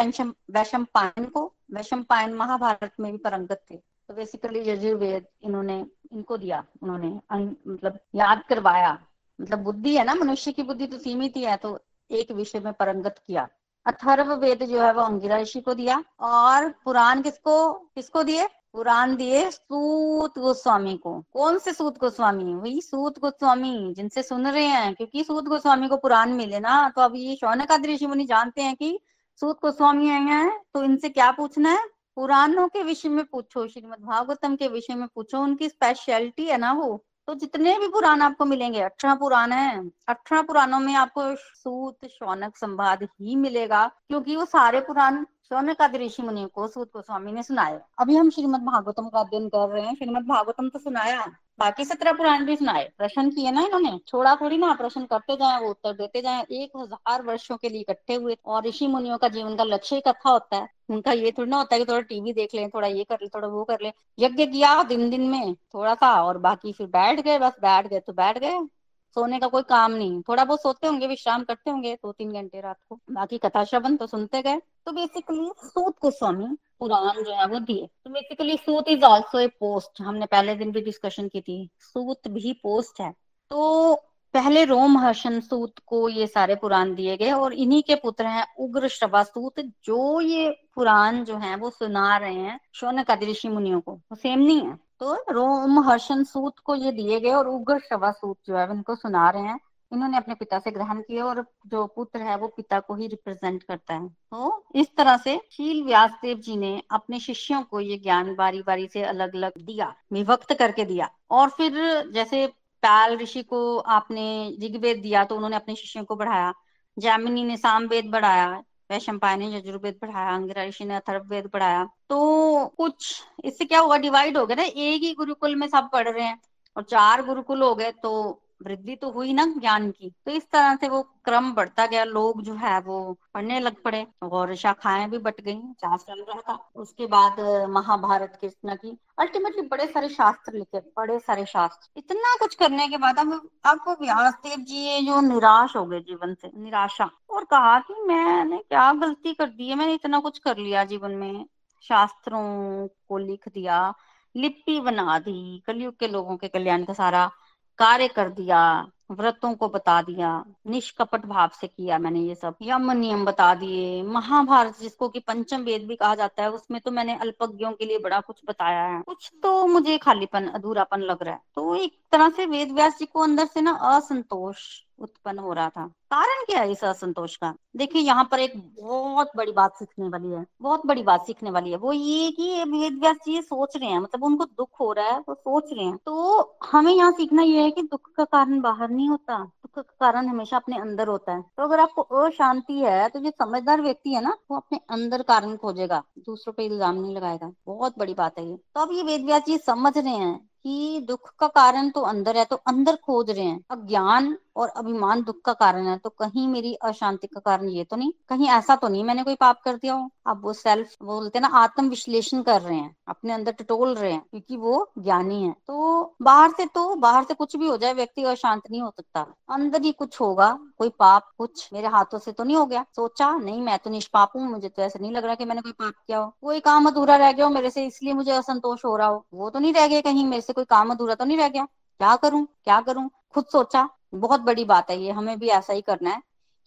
वैशम पायन को वैशम पायन महाभारत में भी परंगत थे। तो बेसिकली यजुर्वेद इन्होंने, इनको दिया, उन्होंने मतलब याद करवाया। मतलब बुद्धि है ना, मनुष्य की बुद्धि तो सीमित ही है तो एक विषय में परंगत किया। अथर्व वेद जो है वो अंगिरा ऋषि को दिया, और पुराण किसको किसको दिए? पुराण दिए सूत गोस्वामी को। कौन से सूत गोस्वामी? वही सूत गोस्वामी, जिनसे सुन रहे हैं, क्योंकि सूत गोस्वामी को पुराण मिले ना तो अब ये शौनक आदि ऋषि मुनि जानते हैं कि सूत गोस्वामी हैं तो इनसे क्या पूछना है? पुराणों के विषय में पूछो श्रीमद भागवतम के विषय में पूछो, उनकी स्पेशलिटी है ना वो। तो जितने भी पुराण आपको मिलेंगे, अठारह पुराण है। अठारह पुराणों में आपको सूत, शौनक संवाद ही मिलेगा, क्योंकि वो सारे पुराण शौनक आदि ऋषि मुनि को, सूत गोस्वामी ने सुनाया अभी हम श्रीमद भागवतम का अध्ययन कर रहे हैं। श्रीमद भागवतम तो सुनाया। बाकी सत्रह पुराण भी सुनाए, प्रश्न किए ना इन्होंने? छोड़ा थोड़ी ना, प्रश्न करते जाए वो उत्तर देते जाए। एक हज़ार वर्षों के लिए इकट्ठे हुए और ऋषि मुनियों का जीवन का लक्ष्य कथा होता है। उनका ये थोड़ी ना होता है कि थोड़ा टीवी देख ले, थोड़ा ये कर ले, थोड़ा वो कर ले। यज्ञ किया दिन दिन में थोड़ा सा और बाकी फिर बैठ गए, बस बैठ गए तो बैठ गए। सोने का कोई काम नहीं। थोड़ा बहुत सोते होंगे, विश्राम करते होंगे, दो तीन घंटे रात को। बाकी कथा, श्रवण तो सुनते गए। तो बेसिकली सूत गोस्वामी पुराण जो है वो दिए। तो बेसिकली सूत इज़ ऑल्सो ए पोस्ट हमने पहले दिन भी डिस्कशन की थी। सूत भी पोस्ट है। तो पहले रोम हर्षन सूत को ये सारे पुराण दिए गए और इन्हीं के पुत्र हैं उग्र श्रवा सूत, जो ये पुराण जो है वो सुना रहे हैं शौनक आदि ऋषि मुनियों को। वो सेम नहीं है। तो रोम हर्षण सूत को ये दिए गए और उग्र शवा सूत जो है उनको सुना रहे हैं। इन्होंने अपने पिता से ग्रहण किया और जो पुत्र है वो पिता को ही रिप्रेजेंट करता है। तो इस तरह से शील व्यास देव जी ने अपने शिष्यों को ये ज्ञान बारी बारी से अलग अलग दिया, विभक्त करके दिया। और फिर जैसे पैल ऋषि को आपने ऋग्वेद दिया तो उन्होंने अपने शिष्यों को बढ़ाया, जैमिनी ने सामवेद बढ़ाया वैशंपाय ने यजुर्वेद पढ़ाया अंगिरा ऋषि ने अथर्ववेद पढ़ाया तो कुछ, इससे क्या हुआ डिवाइड हो गया ना, एक ही गुरुकुल में सब पढ़ रहे हैं और चार गुरुकुल हो गए तो वृद्धि तो हुई ना ज्ञान की। तो इस तरह से वो क्रम बढ़ता गया, लोग जो है वो पढ़ने लग पड़े। और शाखाएँ भी बट गई चार चल रहा था। उसके बाद महाभारत कृष्ण की। अल्टीमेटली बड़े सारे शास्त्र लिखे, बड़े सारे शास्त्र। इतना कुछ करने के बाद अब अब व्यास देव जी ये जो निराश हो गए जीवन से, निराशा। और कहा कि मैंने क्या गलती कर दी है, मैंने इतना कुछ कर लिया जीवन में। शास्त्रों को लिख दिया, लिपि बना दी, कलयुग के लोगों के कल्याण का सारा। कार्य कर दिया। व्रतों को बता दिया, निष्कपट भाव से किया मैंने ये सब। यम नियम बता दिए। महाभारत जिसको कि पंचम वेद भी कहा जाता है, उसमें तो मैंने अल्पज्ञों के लिए बड़ा कुछ बताया है। कुछ तो मुझे खालीपन, अधूरापन लग रहा है। तो एक तरह से वेद व्यास जी को अंदर से ना असंतोष उत्पन्न हो रहा था। कारण क्या है इस असंतोष का? देखिए, यहाँ पर एक बहुत बड़ी बात सीखने वाली है। बहुत बड़ी बात सीखने वाली है। वो ये कि वेद व्यास जी सोच रहे हैं मतलब उनको दुख हो रहा है, वो सोच रहे हैं। तो हमें यहाँ सीखना ये है कि दुख का कारण बाहर नहीं होता दुख का, कारण हमेशा अपने अंदर होता है। तो अगर आपको अशांति है तो जो समझदार व्यक्ति है ना, वो अपने अंदर कारण खोजेगा, दूसरों पे इल्ज़ाम नहीं लगाएगा। बहुत बड़ी बात है ये। तो अब ये वेद व्यास जी समझ रहे हैं कि दुख का कारण तो अंदर है तो अंदर खोज रहे हैं। अज्ञान और अभिमान दुख का कारण है तो कहीं मेरी अशांति का कारण ये तो नहीं? कहीं ऐसा तो नहीं मैंने कोई पाप कर दिया हो? अब वो सेल्फ बोलते ना आत्म विश्लेषण कर रहे हैं, अपने अंदर टटोल रहे हैं, क्योंकि वो ज्ञानी है। तो बाहर से तो बाहर से कुछ भी हो जाए, व्यक्ति अशांत नहीं हो सकता। अंदर ही कुछ होगा, कोई पाप कुछ मेरे हाथों से तो नहीं हो गया। सोचा, नहीं, मैं तो निष्पाप हूँ, मुझे तो ऐसा नहीं लग रहा कि मैंने कोई पाप किया हो। कोई काम अधूरा रह गया हो मेरे से, इसलिए मुझे असंतोष हो रहा हो। वो तो नहीं रह गया कहीं मेरे से, कोई काम अधूरा तो नहीं रह गया? क्या करूँ? क्या करूँ? खुद सोचा बहुत बड़ी बात है ये, हमें भी ऐसा ही करना है।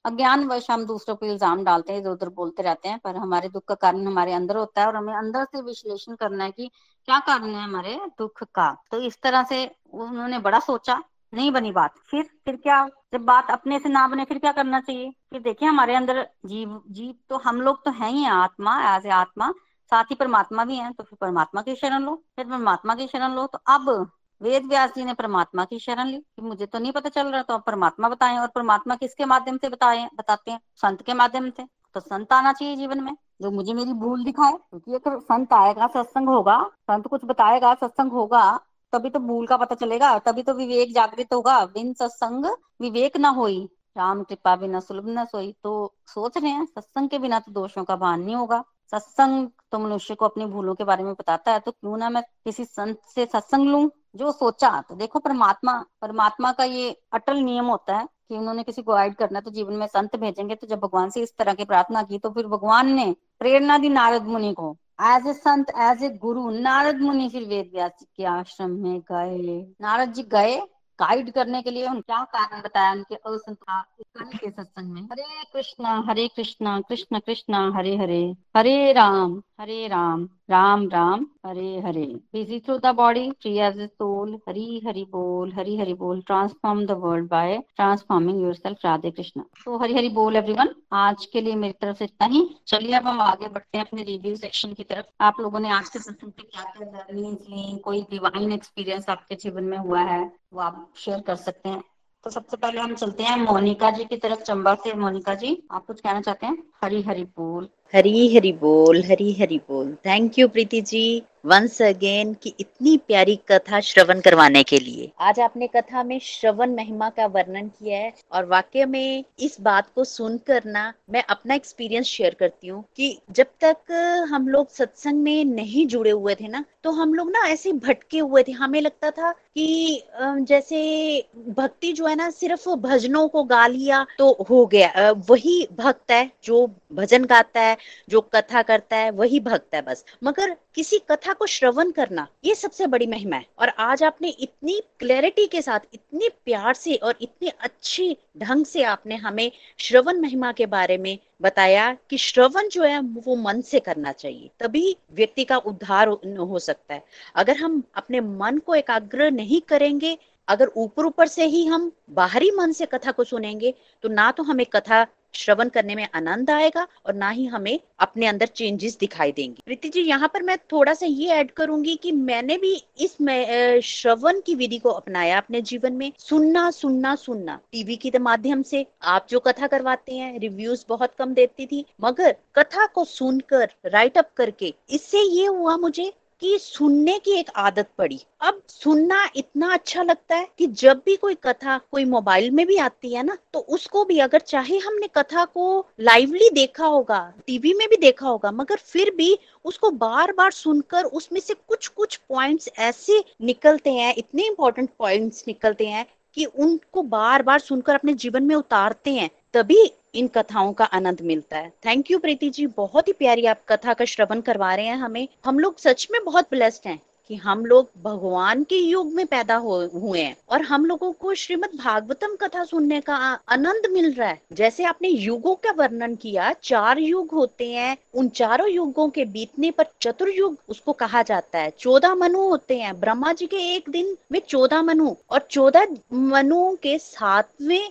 अज्ञान वश हम दूसरों को इल्ज़ाम डालते हैं, इधर उधर बोलते रहते हैं, पर हमारे दुख का कारण हमारे अंदर होता है और हमें अंदर से विश्लेषण करना है कि क्या कारण है हमारे दुख का। तो इस तरह से उन्होंने बड़ा सोचा, नहीं बनी बात। फिर फिर क्या, जब बात अपने से ना बने, फिर क्या करना चाहिए? फिर देखिए, हमारे अंदर जीव जीव तो हम लोग तो हैं ही, आत्मा एज ए आत्मा, साथ ही परमात्मा भी है तो फिर परमात्मा की शरण लो, फिर परमात्मा की शरण लो तो अब वेद व्यास जी ने परमात्मा की शरण ली कि मुझे तो नहीं पता चल रहा तो आप परमात्मा बताएँ और परमात्मा किसके माध्यम से बताए, बताते हैं? संत के माध्यम से। तो संत आना चाहिए जीवन में। जो मुझे मेरी भूल दिखाए, क्योंकि अगर संत आएगा, सत्संग होगा, संत कुछ बताएगा, सत्संग होगा, तभी तो भूल का पता चलेगा, तभी तो विवेक जागृत होगा। बिन सत्संग विवेक ना होई, राम कृपा बिना सुलभ न सोई। तो सोच रहे हैं, सत्संग के बिना तो दोषों का भान नहीं होगा। सत्संग तो मनुष्य को अपनी भूलों के बारे में बताता है तो क्यों ना मैं किसी संत से सत्संग लू, जो सोचा? तो देखो परमात्मा परमात्मा का ये अटल नियम होता है कि उन्होंने किसी को गाइड करना तो जीवन में संत भेजेंगे तो जब भगवान से इस तरह की प्रार्थना की तो फिर भगवान ने प्रेरणा दी नारद मुनि को। As a Sant as a गुरु, नारद मुनि फिर वेद व्यास के आश्रम में गए। नारद जी गए गाइड करने के लिए उन क्या कारण बताया? उनके असंता के सत्संग में। हरे कृष्णा हरे कृष्णा कृष्ण कृष्णा हरे हरे हरे राम। हरे राम राम राम, हरे हरे। Busy through the body free as a soul Hari, Hari बोल, हरी, हरि बोल। Transform the world by transforming yourself Radhe Krishna तो हरी, हरि बोल एवरीवन आज के लिए मेरी तरफ़ से इतना ही। चलिए अब हम आगे बढ़ते हैं अपने रिव्यू सेक्शन की तरफ़। आप लोगों ने आज के सत्संग पे क्या क्या लर्निंग ली कोई डिवाइन एक्सपीरियंस आपके जीवन में हुआ है, वो आप शेयर कर सकते हैं। तो सबसे पहले हम चलते हैं मोनिका जी की तरफ़, चंबा से। मोनिका जी, आप कुछ कहना चाहते हैं? हरी हरी बोल। हरी हरी बोल, हरी हरी बोल। Thank you Preeti ji once again की इतनी प्यारी कथा श्रवण करवाने के लिए। आज आपने कथा में श्रवण महिमा का वर्णन किया है और वाक्य में इस बात को सुनकर ना मैं अपना एक्सपीरियंस शेयर करती हूँ कि जब तक हम लोग सत्संग में नहीं जुड़े हुए थे ना तो हम लोग ना ऐसे भटके हुए थे। हमें लगता था कि जैसे भक्ति जो है ना, सिर्फ़ भजनों को गा लिया तो हो गया। वही भक्त है जो भजन गाता है जो कथा करता है, वही भक्त है बस। मगर किसी कथा को श्रवण करना, ये सबसे बड़ी महिमा है। और आज आपने इतनी क्लैरिटी के साथ, इतने प्यार से और इतने अच्छे ढंग से आपने हमें श्रवण महिमा के बारे में बताया कि श्रवण जो है, वो मन से करना चाहिए। तभी व्यक्ति का उद्धार हो सकता है। अगर हम अपने मन को एकाग्र नहीं करेंगे, अगर ऊपर ऊपर से ही हम बाहरी मन से कथा को सुनेंगे तो ना तो हमें कथा श्रवण करने में आनंद आएगा और ना ही हमें अपने अंदर चेंजेस दिखाई देंगे। प्रीति जी, यहाँ पर मैं थोड़ा सा ये ऐड करूँगी कि मैंने भी इस श्रवण की विधि को अपनाया अपने जीवन में। सुनना सुनना सुनना। टीवी के माध्यम से आप जो कथा करवाते हैं रिव्यूज़ बहुत कम देती थी, मगर कथा को सुनकर राइट अप करके, इससे ये हुआ मुझे कि सुनने की एक आदत पड़ी। अब सुनना इतना अच्छा लगता है कि जब भी कोई कथा कोई मोबाइल में भी आती है ना तो उसको भी अगर चाहे हमने कथा को लाइवली देखा होगा टीवी में भी देखा होगा, मगर फिर भी उसको बार बार सुनकर उसमें से कुछ कुछ पॉइंट्स ऐसे निकलते हैं, इतने इंपॉर्टेंट पॉइंट्स निकलते हैं कि उनको बार बार सुनकर अपने जीवन में उतारते हैं। तभी इन कथाओं का आनंद मिलता है। Thank you Preeti ji. बहुत ही प्यारी आप कथा का श्रवण करवा रहे हैं हमें। हम लोग सच में बहुत ब्लेस्ड हैं। कि हम लोग भगवान के युग में पैदा हो, हुए हैं और हम लोगों को श्रीमद भागवतम कथा सुनने का आनंद मिल रहा है। जैसे आपने युगों का वर्णन किया, चार युग होते हैं, उन चारों युगों के बीतने पर चतुर्युग उसको कहा जाता है। चौदह मनु होते हैं। ब्रह्मा जी के एक दिन में चौदह मनु और चौदह मनु के सातवें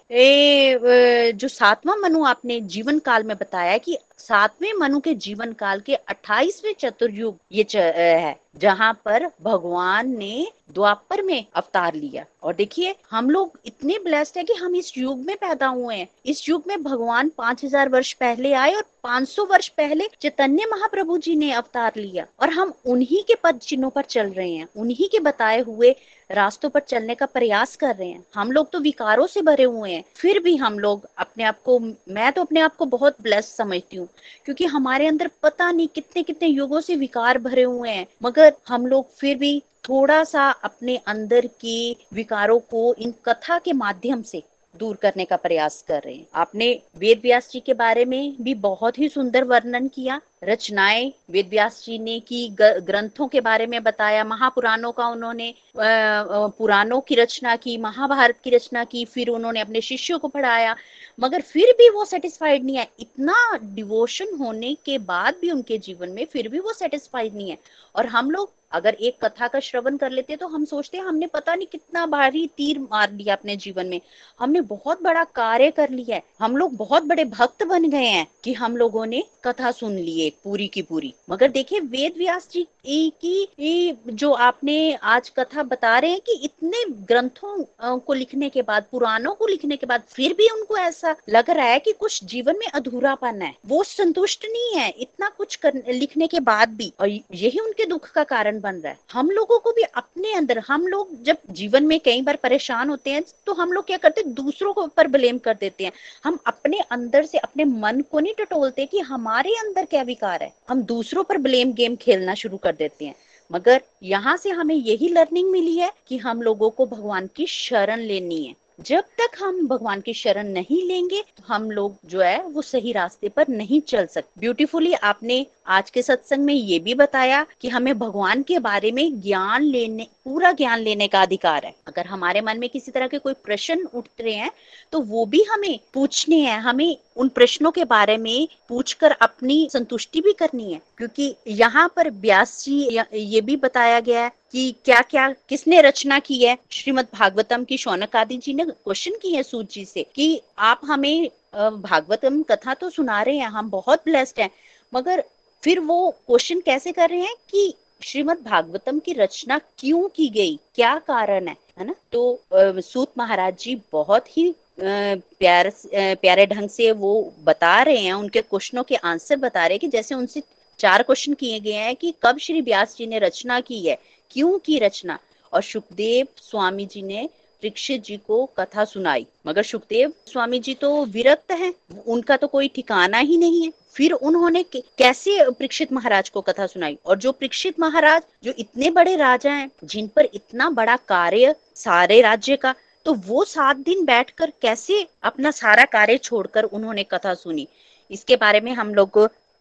जो सातवां मनु आपने जीवन काल में बताया कि सातवें मनु के जीवन काल के अट्ठाईसवें चतुर्युग ये च, है जहाँ पर भगवान ने द्वापर में अवतार लिया। और देखिए, हम लोग इतने ब्लेस्ड है कि हम इस युग में पैदा हुए हैं। इस युग में भगवान पाँच हज़ार वर्ष पहले आए और 500 वर्ष पहले चैतन्य महाप्रभु जी ने अवतार लिया। और हम उन्हीं के पद चिन्हों पर चल रहे हैं। उन्हीं के बताए हुए रास्तों पर चलने का प्रयास कर रहे हैं। हम लोग तो विकारों से भरे हुए हैं। फिर भी हम लोग अपने आप को, मैं तो अपने आप को बहुत ब्लेस्ड समझती हूँ। क्योंकि हमारे अंदर पता नहीं कितने कितने युगों से विकार भरे हुए हैं। मगर हम लोग फिर भी थोड़ा सा अपने अंदर के विकारों को इन कथा के माध्यम से दूर करने का प्रयास कर रहे हैं। आपने वेद व्यास जी के बारे में भी बहुत ही सुंदर वर्णन किया। रचनाएँ वेद व्यास जी ने की ग्रंथों के बारे में बताया, महापुराणों का उन्होंने पुराणों की रचना की, महाभारत की रचना की, फिर उन्होंने अपने शिष्यों को पढ़ाया। मगर फिर भी वो सेटिस्फाइड नहीं है। इतना डिवोशन होने के बाद भी उनके जीवन में फिर भी वो सेटिस्फाइड नहीं है। और हम लोग अगर एक कथा का श्रवण कर लेते तो हम सोचते हैं हमने पता नहीं कितना भारी तीर मार लिया अपने जीवन में। हमने बहुत बड़ा कार्य कर लिया है। हम लोग बहुत बड़े भक्त बन गए हैं कि हम लोगों ने कथा सुन ली है पूरी की पूरी। मगर देखिए वेद व्यास जी की जो आपने आज कथा बता रहे हैं कि इतने ग्रंथों को लिखने के बाद पुराणों को लिखने के बाद फिर भी उनको ऐसा लग रहा है कि कुछ जीवन में अधूरापन है। वो संतुष्ट नहीं है इतना कुछ कर, लिखने के बाद भी। और यही उनके दुख का कारण बन रहा है। हम लोगों को भी अपने अंदर, हम लोग जब जीवन में कई बार परेशान होते हैं तो हम लोग क्या करते हैं? दूसरों को ऊपर ब्लेम कर देते हैं। हम अपने अंदर से, अपने मन को नहीं टटोलते कि हमारे अंदर क्या विकार है। हम दूसरों पर ब्लेम गेम खेलना शुरू कर देते हैं। मगर यहाँ से हमें यही लर्निंग मिली है कि हम लोगों को भगवान की शरण लेनी है। जब तक हम भगवान की शरण नहीं लेंगे तो हम लोग जो है, वो सही रास्ते पर नहीं चल सकते ब्यूटीफुली आपने आज के सत्संग में ये भी बताया कि हमें भगवान के बारे में ज्ञान लेने, पूरा ज्ञान लेने का अधिकार है। अगर हमारे मन में किसी तरह के कोई प्रश्न उठ रहे हैं तो वो भी हमें पूछने हैं, हमें उन प्रश्नों के बारे में पूछकर अपनी संतुष्टि भी करनी है। क्योंकि यहाँ पर व्यास जी ये भी बताया गया है कि क्या क्या किसने रचना की है? श्रीमद भागवतम की शौनक आदि जी ने क्वेश्चन की है सूत जी से कि आप हमें भागवतम कथा तो सुना रहे हैं, हम बहुत ब्लेस्ड हैं, मगर फिर वो क्वेश्चन कैसे कर रहे हैं कि श्रीमद भागवतम की रचना क्यों की गई? क्या कारण है? है ना? तो सूत महाराज जी बहुत ही प्यार प्यारे ढंग से वो बता रहे हैं, उनके क्वेश्चनों के आंसर बता रहे हैं कि जैसे उनसे चार क्वेश्चन किए गए हैं कि कब श्री व्यास जी ने रचना की है, क्यों की रचना? और सुखदेव स्वामी जी ने परीक्षित जी को कथा सुनाई। मगर सुखदेव स्वामी जी तो विरक्त हैं, उनका तो कोई ठिकाना ही नहीं है। फिर उन्होंने कैसे परीक्षित महाराज को कथा सुनाई? और जो परीक्षित महाराज, जो इतने बड़े राजा हैं, जिन पर इतना बड़ा कार्य सारे राज्य का तो वो सात दिन बैठकर कैसे अपना सारा कार्य छोड़कर उन्होंने कथा सुनी? इसके बारे में हम लोग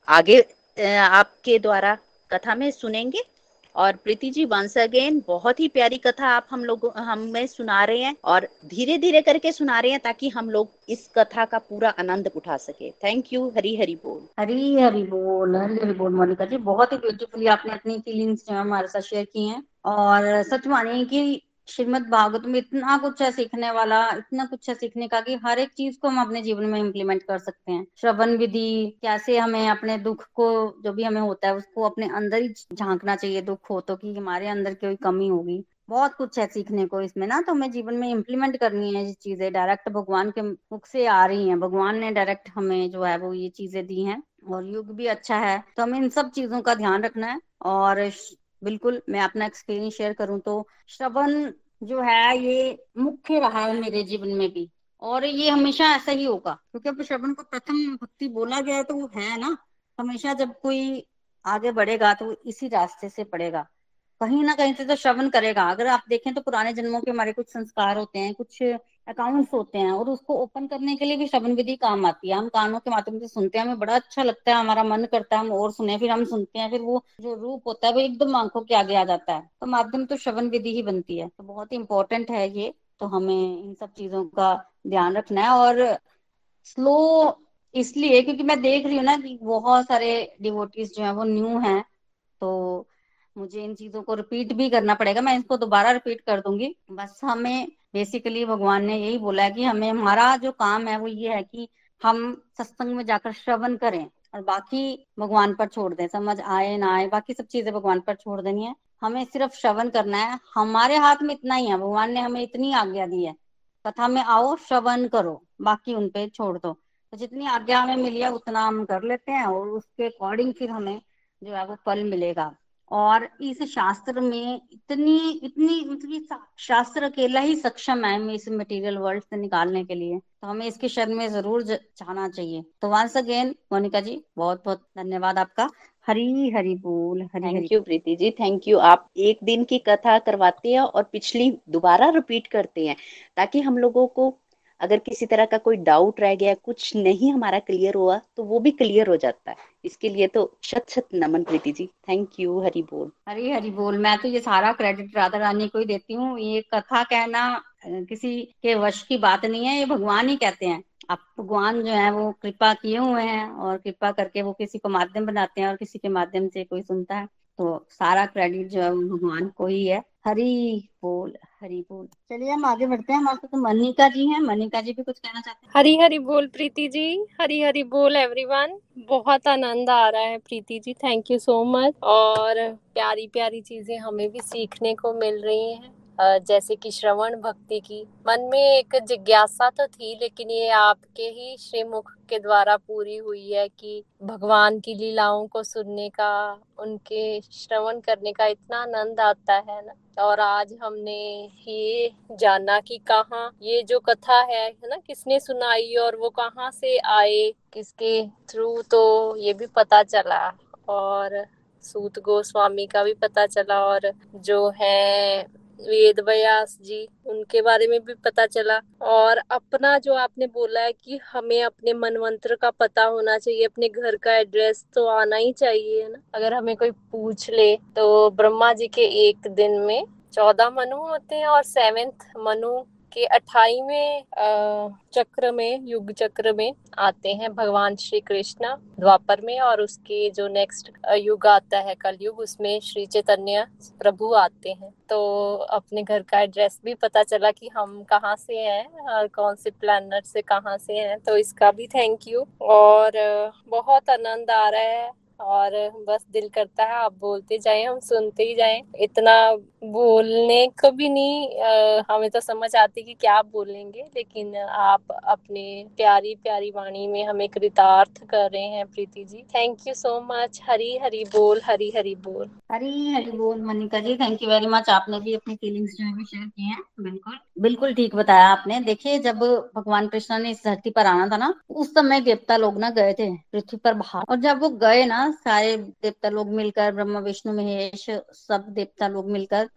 आगे आपके द्वारा कथा में सुनेंगे। और प्रीति जी वंस अगेन बहुत ही प्यारी कथा आप हम लोग, हमें सुना रहे हैं और धीरे धीरे करके सुना रहे हैं ताकि हम लोग इस कथा का पूरा आनंद उठा सके। थैंक यू हरी हरी बोल। हरी हरी बोल हरी हरी बोल, मोनिका जी, बहुत ही ब्यूटीफुली आपने अपनी फीलिंग्स जो हमारे साथ शेयर की हैं। और सच मानिए कि श्रीमद भागवत में इतना कुछ है सीखने वाला, इतना कुछ है सीखने का कि हर एक चीज़ को हम अपने जीवन में इम्प्लीमेंट कर सकते हैं। श्रवण विधि, कैसे हमें अपने दुख को, जो भी हमें होता है, उसको अपने अंदर ही झांकना चाहिए, दुख हो तो कि हमारे अंदर कोई कमी होगी। बहुत कुछ है सीखने को इसमें ना तो हमें जीवन में इम्प्लीमेंट करनी है ये चीज़ें। डायरेक्ट भगवान के मुख से आ रही हैं। भगवान ने डायरेक्ट हमें जो है वो ये चीज़ें दी हैं और युग भी अच्छा है। तो हमें इन सब चीज़ों का ध्यान रखना है और बिल्कुल, मैं अपना एक्सपीरियंस शेयर करूँ तो श्रवण जो है, ये मुख्य रहा है मेरे जीवन में भी, और ये हमेशा ऐसा ही होगा। क्योंकि अब श्रवण को प्रथम भक्ति बोला गया है तो वो है ना, हमेशा जब कोई आगे बढ़ेगा तो इसी रास्ते से पड़ेगा। कहीं ना कहीं से तो श्रवण करेगा। अगर आप देखें तो पुराने जन्मों के हमारे कुछ संस्कार होते हैं, कुछ अकाउंट्स होते हैं और उसको ओपन करने के लिए भी श्रवण विधि काम आती है। हम कानों के माध्यम से सुनते हैं, हमें बड़ा अच्छा लगता है, हमारा मन करता है, हम और सुने, फिर हम सुनते हैं, फिर वो जो रूप होता है, वो एकदम आँखों के आगे आ जाता है। तो माध्यम तो श्रवण विधि ही बनती है। तो बहुत ही इंपॉर्टेंट है ये। तो हमें इन सब चीज़ों का ध्यान रखना है और स्लो इसलिए क्योंकि मैं देख रही हूँ ना कि बहुत सारे डिवोटीज जो है वो न्यू हैं। तो मुझे इन चीज़ों को रिपीट भी करना पड़ेगा। मैं इसको दोबारा रिपीट कर दूँगी। बस हमें बेसिकली भगवान ने यही बोला है कि हमें, हमारा जो काम है वो ये है कि हम सत्संग में जाकर श्रवण करें और बाकी भगवान पर छोड़ दें। समझ आए, ना आए, बाकी सब चीज़ें भगवान पर छोड़ देनी है। हमें सिर्फ़ श्रवण करना है। हमारे हाथ में इतना ही है। भगवान ने हमें इतनी आज्ञा दी है। कथा में आओ, श्रवण करो, बाकी उनपे छोड़ दो। तो जितनी आज्ञा हमें मिली है, उतना हम कर लेते हैं और उसके अकॉर्डिंग फिर हमें जो है वो फल मिलेगा। और इस शास्त्र में इतनी इतनी मतलब शास्त्र अकेला ही सक्षम है हमें इस मटेरियल वर्ल्ड से निकालने के लिए। तो हमें इसके शरण में ज़रूर जाना चाहिए। तो वंस अगेन मोनिका जी बहुत बहुत धन्यवाद आपका। हरी हरी बोल Hari thank you Preeti ji thank you आप एक दिन की कथा करवाते हैं और पिछली दोबारा रिपीट करते हैं ताकि हम लोगों को अगर किसी तरह का कोई डाउट रह गया, कुछ नहीं हमारा क्लियर हुआ तो वो भी क्लियर हो जाता है। इसके लिए तो शत शत नमन प्रीति जी। थैंक यू हरी बोल। हरी हरी बोल। मैं तो ये सारा क्रेडिट राधा रानी को ही देती हूँ। ये कथा कहना किसी के वश की बात नहीं है, ये भगवान ही कहते हैं। आप भगवान जो है, वो कृपा किए हुए हैं और कृपा करके वो किसी को माध्यम बनाते हैं और किसी के माध्यम से कोई सुनता है। तो सारा क्रेडिट जो है वो भगवान को ही है। हरी बोल हरी बोल। चलिए हम आगे बढ़ते हैं। हमारे साथ मनिका जी हैं। मनिका जी भी कुछ कहना चाहते हैं? हरी हरी बोल प्रीति जी। हरी हरी बोल एवरीवन बहुत आनंद आ रहा है Preeti ji. Thank you so much और प्यारी प्यारी चीज़ें हमें भी सीखने को मिल रही हैं। जैसे कि श्रवण भक्ति की। मन में एक जिज्ञासा तो थी, लेकिन ये आपके ही श्रीमुख के द्वारा पूरी हुई है कि भगवान की लीलाओं को सुनने का, उनके श्रवण करने का इतना आनंद आता है ना। और आज हमने ये जाना कि कहाँ, ये जो कथा है है ना, किसने सुनाई और वो कहाँ से आए, किसके थ्रू तो ये भी पता चला। और सूत गोस्वामी का भी पता चला और जो है वेद व्यास जी, उनके बारे में भी पता चला। और अपना जो आपने बोला है कि हमें अपने मन मंत्र का पता होना चाहिए, अपने घर का एड्रेस तो आना ही चाहिए ना? अगर हमें कोई पूछ ले तो ब्रह्मा जी के एक दिन में चौदह मनु होते हैं और सेवेंथ मनु के अठाईवें चक्र में, युग चक्र में आते हैं भगवान श्री कृष्ण द्वापर में और उसके जो नेक्स्ट युग आता है कल युग उसमें श्री चैतन्य प्रभु आते हैं। तो अपने घर का एड्रेस भी पता चला कि हम कहाँ से हैं और कौन से प्लानट से कहाँ से हैं तो इसका भी थैंक यू और बहुत आनंद आ रहा है। और बस दिल करता है आप बोलते जाए हम सुनते ही जाए। इतना बोलने को भी नहीं आ, हमें तो समझ आती कि क्या बोलेंगे लेकिन आप अपने प्यारी प्यारी वाणी में हमें कृतार्थ कर रहे हैं Preeti ji. Thank you so much Hari Hari बोल हरी हरी बोल। हरी हरी बोल Manika ji. Thank you very much आपने भी अपनी फीलिंग्स जो है शेयर किए हैं। बिल्कुल। बिल्कुल ठीक बताया आपने। देखिए जब भगवान कृष्ण ने इस धरती पर आना था ना उस समय देवता लोग ना गए थे पृथ्वी पर बाहर। और जब वो गए ना सारे देवता लोग मिलकर, ब्रह्मा, विष्णु, महेश, सब देवता लोग मिलकर,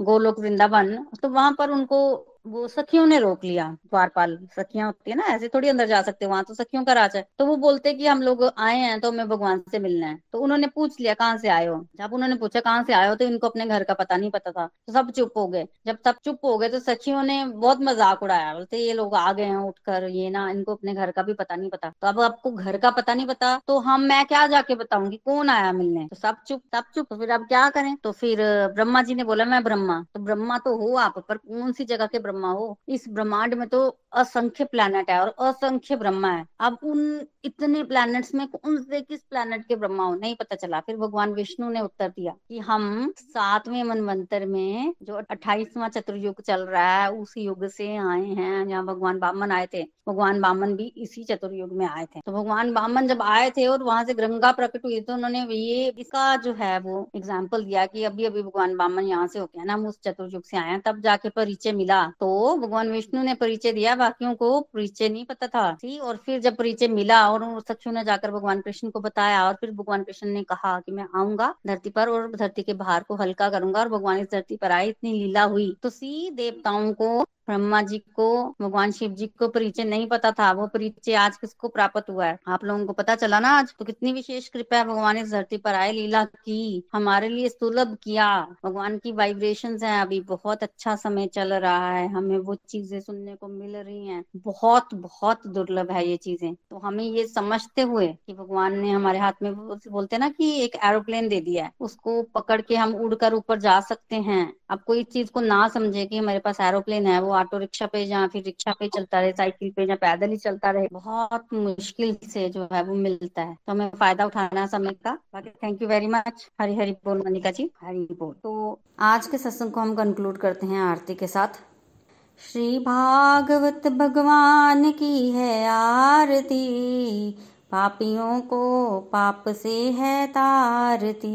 गोलोक, वृंदावन तो वहाँ पर उनको वो सखियों ने रोक लिया, द्वारपाल। सखियाँ होती है ना, ऐसे थोड़ी अंदर जा सकते वहाँ तो सखियों का राज है। तो वो बोलते कि हम लोग आए हैं तो हमें भगवान से मिलना है। तो उन्होंने पूछ लिया, कहाँ से आए हो? जब उन्होंने पूछा, कहाँ से आए हो? तो इनको अपने घर का पता नहीं पता था। तो सब चुप हो गए। जब सब चुप हो गए तो सखियों ने बहुत मज़ाक उड़ाया। बोलते, ये लोग आ गए हैं उठकर, ये ना, इनको अपने घर का भी पता नहीं पता। तो अब आपको घर का पता नहीं पता तो हम, मैं क्या जाके बताऊँगी? कौन आया मिलने? तो सब चुप सब चुप। तो फिर अब क्या करें? तो फिर ब्रह्मा जी ने बोला, मैं ब्रह्मा। तो ब्रह्मा तो हो आप, पर कौन सी जगह के ब्रह्मा हो। इस ब्रह्मांड में तो असंख्य प्लैनेट है और असंख्य ब्रह्मा है। अब उन इतने प्लैनेट्स में कौन से किस प्लैनेट के ब्रह्मा हो, नहीं पता चला। फिर भगवान विष्णु ने उत्तर दिया कि हम सातवें मनवंतर में जो अट्ठाईसवां चतुर्युग चल रहा है, उस युग से आए हैं, जहाँ भगवान बामन आए थे। भगवान बामन भी इसी चतुर्युग में आए थे। तो भगवान बामन जब आए थे और वहाँ से गंगा प्रकट हुई तो उन्होंने ये इसका जो है वो एग्ज़ाम्पल दिया कि अभी अभी भगवान बामन यहाँ से होके ना, हम उस चतुर्युग से आए हैं। तब जाके परिचय मिला। तो भगवान विष्णु ने परिचय दिया, बाकियों को परिचय नहीं पता था। थी और फिर जब परिचय मिला और सक्षु ने जाकर भगवान कृष्ण को बताया और फिर भगवान कृष्ण ने कहा कि मैं आऊँगा धरती पर और धरती के बाहर को हल्का करूँगा और भगवान इस धरती पर आए, इतनी लीला हुई। तो सी देवताओं को ब्रह्मा जी को, भगवान शिव जी को परिचय नहीं पता था। वो परिचय आज किसको प्राप्त हुआ है? आप लोगों को पता चला ना आज? तो कितनी विशेष कृपा है भगवान इस धरती पर आए, लीला की। हमारे लिए सुलभ किया। भगवान की वाइब्रेशन है अभी। बहुत अच्छा समय चल रहा है। हमें वो चीज़ें सुनने को मिल रही हैं। बहुत बहुत दुर्लभ है ये चीज़ें। तो हमें ये समझते हुए कि भगवान ने हमारे हाथ में बोलते ना कि एक एरोप्लेन दे दिया है। उसको पकड़ के हम उड़कर ऊपर जा सकते हैं। अब कोई चीज़ को ना समझे कि हमारे पास एरोप्लेन है, वो ऑटो रिक्शा पे या फिर रिक्शा पे चलता रहे, साइकिल पे या पैदल ही चलता रहे, बहुत मुश्किल से जो है वो मिलता है। तो हमें फ़ायदा उठाना समय का। बाकी thank you very much Hari Hari बोल मनिका जी। हरी बोल। तो आज के सत्संग को हम कंक्लूड करते हैं आरती के साथ। श्री भागवत भगवान की है आरती, पापियों को पाप से है तारती।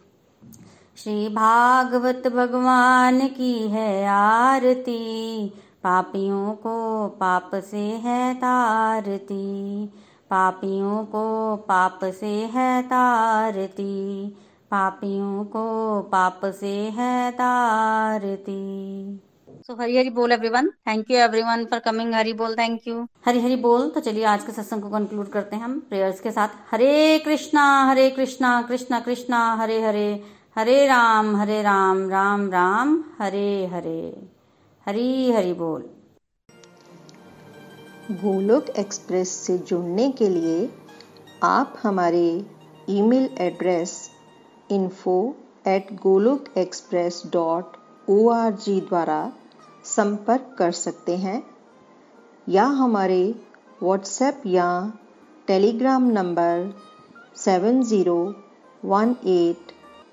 श्री भागवत भगवान की है आरती। पापियों को पाप से है तारती। पापियों को पाप से है तारती। पापियों को पाप से है तारती। सो हरी हरी बोल everyone thank you everyone for coming Hari बोल थैंक यू हरी हरी बोल तो चलिए आज के सत्संग को कंक्लूड करते हैं हम प्रेयर्स के साथ। हरे कृष्णा हरे कृष्णा कृष्णा कृष्णा हरे हरे हरे राम हरे राम राम राम, हरे हरे। हरी हरी बोल। गोलोक एक्सप्रेस से जुड़ने के लिए आप हमारे email address info at Golok express dot O द्वारा संपर्क कर सकते हैं, या हमारे व्हाट्सएप या Telegram number seven zero one eight